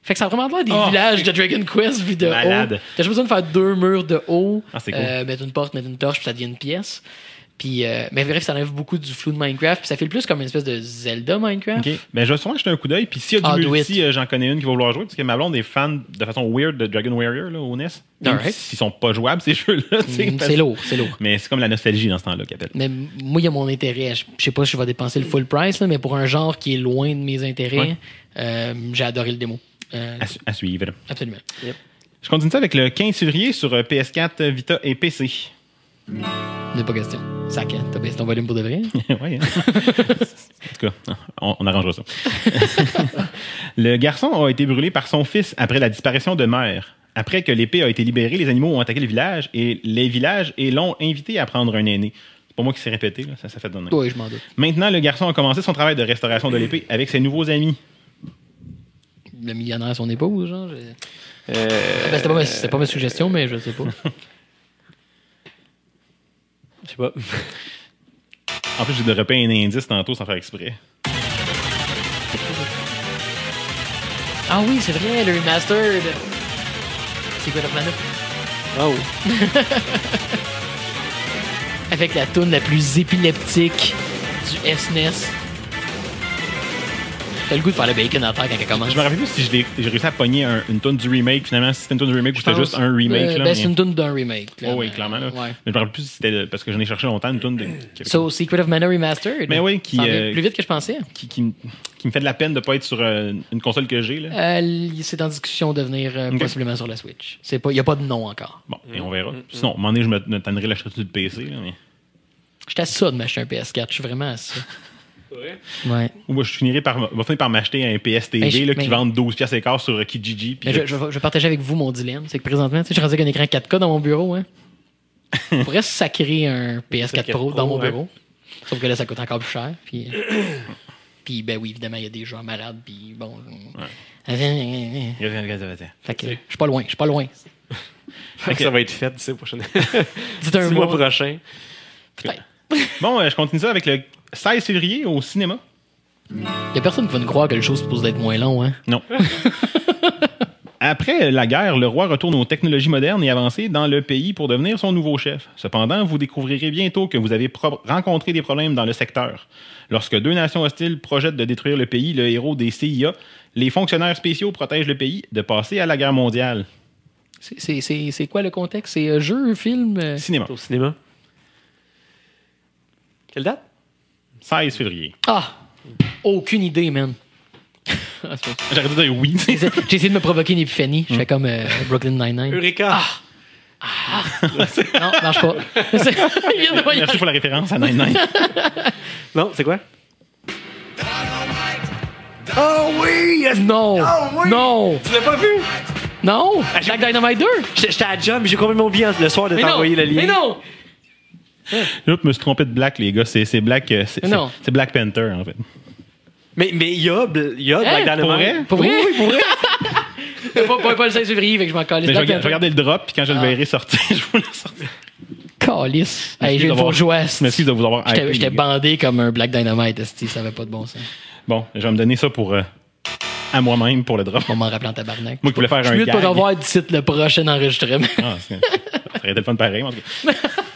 Fait que ça a vraiment l'air des Oh, villages de Dragon Quest vu de Malade. haut. T'as juste besoin de faire deux murs de haut, Ah, c'est cool. euh, mettre une porte, mettre une torche, puis ça devient une pièce. Puis, euh, mais bref, ça enlève beaucoup du flou de Minecraft, puis ça fait le plus comme une espèce de Zelda Minecraft. Ok. Ben, je vais sûrement jeter un coup d'œil. Puis s'il y a Ah, du do multi, euh, j'en connais une qui va vouloir jouer. Parce que ma blonde est fan de façon weird de Dragon Warrior là, au NES. Même. S'ils sont pas jouables, ces jeux-là. Mm, parce- c'est lourd, c'est lourd. Mais c'est comme la nostalgie dans ce temps-là qu'elle appelle. Mais moi, il y a mon intérêt. Je sais pas si je vais dépenser le full price, là, mais pour un genre qui est loin de mes intérêts, Ouais. euh, j'ai adoré le démo. Euh, À, su- à suivre. absolument. Je continue ça avec le 15 février sur euh, PS4, Vita et PC. N'est pas question. Sac, hein? T'as baissé ton volume pour de vrai? ouais, hein. en tout cas, on, on arrangera ça. le garçon a été brûlé par son fils après la disparition de mère. Après que l'épée a été libérée, les animaux ont attaqué le village et les villages et l'ont invité à prendre un aîné. C'est pas moi qui s'est répété, là, ça, ça fait donner. oui, je m'en doute. Maintenant, le garçon a commencé son travail de restauration de l'épée avec ses nouveaux amis. Le millionnaire à son épouse, genre. Euh, Ben, c'était, pas ma, pas ma suggestion, mais je sais pas. Je sais pas. En plus, j'ai développé un indice tantôt sans faire exprès. Ah oui, c'est vrai, le remastered. Secret of Mana. Ah oui. Avec la toune la plus épileptique du SNES. T'as le goût de faire le bacon à terre quand elle commence. Je me rappelle plus si j'ai réussi à pogner un- une tonne du remake, finalement, si c'était une tonne du remake ou c'était juste un remake. Euh, ben, c'est une tune d'un remake. Oh, oui, clairement. Là. Ouais. Mais je me rappelle plus si c'était parce que j'en ai cherché longtemps une tonne de... So, Secret of Mana Remastered. Mais oui, qui, en euh, plus vite que je pensais. qui, qui me- qui me fait de la peine de pas être sur euh, une console que j'ai. là. Euh, c'est en discussion de venir euh, possiblement sur la Switch. Il n'y a pas de nom encore. Bon, et on verra. Sinon, à un moment donné, je me, tannerai l'acheter le PC. Là, mais... J'étais à ça de m'acheter un PS4. Je suis vraiment à ça. Ouais. Ou moi, je finirai par, va finir par m'acheter un PS TV Mais je- là, qui vend 12 pièces et quart sur euh, Kijiji. puis Mais je, je, vais- je vais partager avec vous mon dilemme. C'est que présentement, tu sais, je suis rendu avec un écran 4K dans mon bureau. Hein. Je pourrais sacrer un PS4 Pro dans mon ouais. bureau. Sauf que là, ça coûte encore plus cher. Puis, puis ben oui, évidemment, il y a des gens malades. Puis bon. Fait que je suis pas loin. Je suis pas loin. Fait que ça va être fait d'ici au prochain. Dites un Six mois prochain. Peut-être. Bon, euh, je continue ça avec le 16 février au cinéma. Il y a personne qui va nous croire que le show se suppose d'être moins long. Hein? Non. Après la guerre, le roi retourne aux technologies modernes et avancées dans le pays pour devenir son nouveau chef. Cependant, vous découvrirez bientôt que vous avez rencontré des problèmes dans le secteur. Lorsque deux nations hostiles projettent de détruire le pays, le héros des CIA, les fonctionnaires spéciaux protègent le pays de passer à la guerre mondiale. C'est- C'est c'est- c'est quoi le contexte? C'est euh, jeu, film? euh? Cinéma. Au cinéma. Quelle date? 16 février. Ah! Aucune idée, man. Ah, J'aurais dû dire oui. J'ai essayé j'ai essayé de me provoquer une épiphanie. Je fais comme euh, Brooklyn Nine-Nine. Eureka! Non, marche pas. C'est- Il vient de voyager. Merci pour la référence à 99. Non, c'est quoi? Non! Non! Tu l'as pas vu? Non! Black Dynamite 2? J'étais à job, j'ai complètement oublié le soir de t'envoyer le lien? Mais non! Là, je me suis trompé de Black, les gars. C'est Black, euh, c'est- Black Panther, en fait. Mais mais il y a, y a Black Hein? Dynamite. Pour vrai? Pour vrai? Oui, pour vrai. pas, pas, pas le 16 février, fait que je m'en calisse. Mais je Black regarde- je Panther. regardais le drop, puis quand je le Ah. verrai sortir, je vous le sortir. Calisse. Hey, j'ai une fausse joie. Merci de vous avoir J'étais bandé comme un Black Dynamite, ça avait pas de bon sens. Bon, je vais me donner ça pour euh, à moi-même pour le drop. On m'en rappelant en tabarnak. Moi qui voulais faire Je suis un mieux de pas gag. revoir d'ici le prochain enregistrement. Ah, ça aurait été le fun pareil, en tout cas.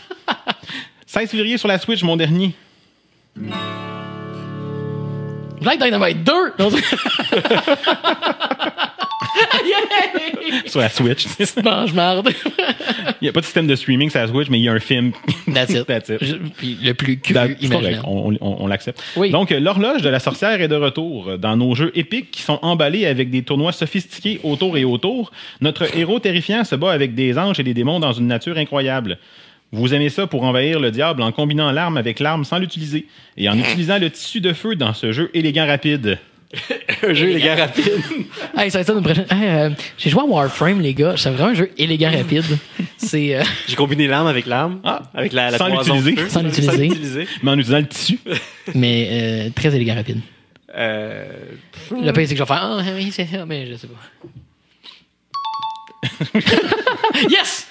16 février sur la Switch, mon dernier. Black Dynamite 2! Non, c'est- Sur la Switch. Tu manges marde. Il n'y a pas de système de streaming sur la Switch, mais il y a un film. That's it. That's it. Je- puis le plus cru That- c'est correct, imaginable. on, on- on l'accepte. Oui. Donc, l'horloge de la sorcière est de retour. Dans nos jeux épiques qui sont emballés avec des tournois sophistiqués autour et autour, notre héros terrifiant se bat avec des anges et des démons dans une nature incroyable. Vous aimez ça pour envahir le diable en combinant l'arme avec l'arme sans l'utiliser et en utilisant le tissu de feu dans ce jeu élégant rapide. Un jeu, gars, rapide. Hey, ça va être ça prochaine. Hey, euh, J'ai joué à Warframe, les gars. C'est vraiment un jeu élégant rapide. C'est. euh, J'ai combiné l'arme avec l'arme. Ah, avec la, la sans l'utiliser. feu. Sans l'utiliser. Mais en utilisant le tissu. mais euh, très élégant rapide. Euh, Le pire, c'est que je vais faire. Ah, oui, c'est ça, mais je sais pas. yes!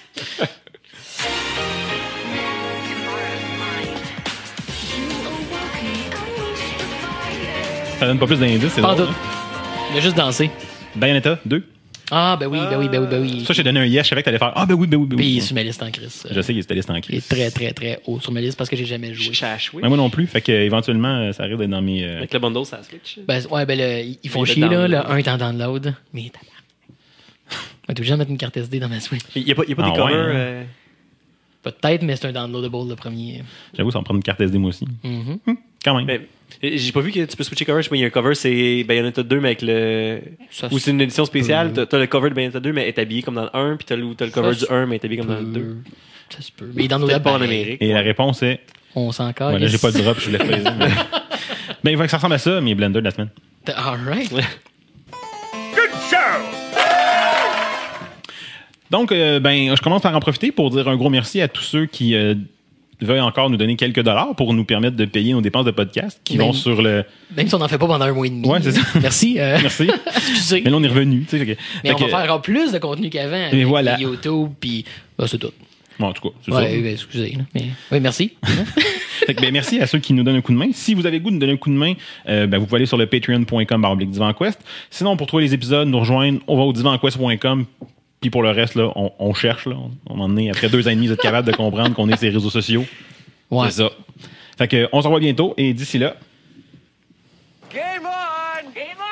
Ça donne pas plus d'indices, c'est Pas en drôle. tout. Il a juste dansé. Bayonetta 2. Ah, ben oui, ben oui, ben oui, ben oui. Ça, j'ai donné un yes. Je savais que t'allais faire Ah, ben oui, ben oui, ben Puis il est oui. sur ma liste en crise. Je sais qu'il était liste en Il est très, très, très haut sur ma liste parce que j'ai jamais joué. J'ai achevé. Ouais, moi non plus. Fait que éventuellement, euh, ça arrive d'être dans mes. euh, Avec le bundle, ça Switch. Ben, ouais, ben, le- ils font Mais chier, là. Le download. 1 est en download. Mais tabarnak. On est obligé de mettre une carte SD dans ma Switch. Il n'y a pas, il y a pas Ah des covers. ouais, hein. euh, Peut-être, mais c'est un downloadable le premier. J'avoue, ça me prendre une carte SD moi aussi. Mhm. Quand même. mais j'ai pas vu que tu peux switcher cover. Je sais pas, il y a un cover, c'est Bayonetta 2, mais avec le. Ça, Ou c'est une édition spéciale. T'as t'as le cover de Bayonetta 2, mais est habillé comme dans le 1, puis t'as le, t'as le cover Ça du 1, mais est habillé comme dans le peut- 2. Ça se peut. Mais il est dans nos pas en. Amérique. Et la réponse est. On s'en calisse. Voilà, j'ai pas le drop, je voulais pas mais... Ben, il faut que ça ressemble à ça, mes blenders de la semaine. Alright. Good show! Donc, euh, ben, je commence par en profiter pour dire un gros merci à tous ceux qui euh, veulent encore nous donner quelques dollars pour nous permettre de payer nos dépenses de podcast qui vont sur le. Même si on n'en fait pas pendant un mois et demi. Ouais, c'est ça. Merci. euh, Merci. excusez. Mais là, on est revenu. tu sais, Mais fait on va faire encore plus de contenu qu'avant. Avec voilà. YouTube, puis. bah, c'est tout. Bon, en tout cas, c'est Ouais, ça. ben, excusez. Mais... Oui, merci. Fait que, ben, merci à ceux qui nous donnent un coup de main. Si vous avez le goût de nous donner un coup de main, euh, ben, vous pouvez aller sur le patreon.com divanquest. Sinon, pour trouver les épisodes, nous rejoindre, on va au divanquest.com. Puis pour le reste, là, on, on cherche. Là. On en est, après deux ans et demi, vous êtes capable de comprendre qu'on est les réseaux sociaux. Ouais. C'est ça. Fait que, on se revoit bientôt. Et d'ici là, Game on! Game on!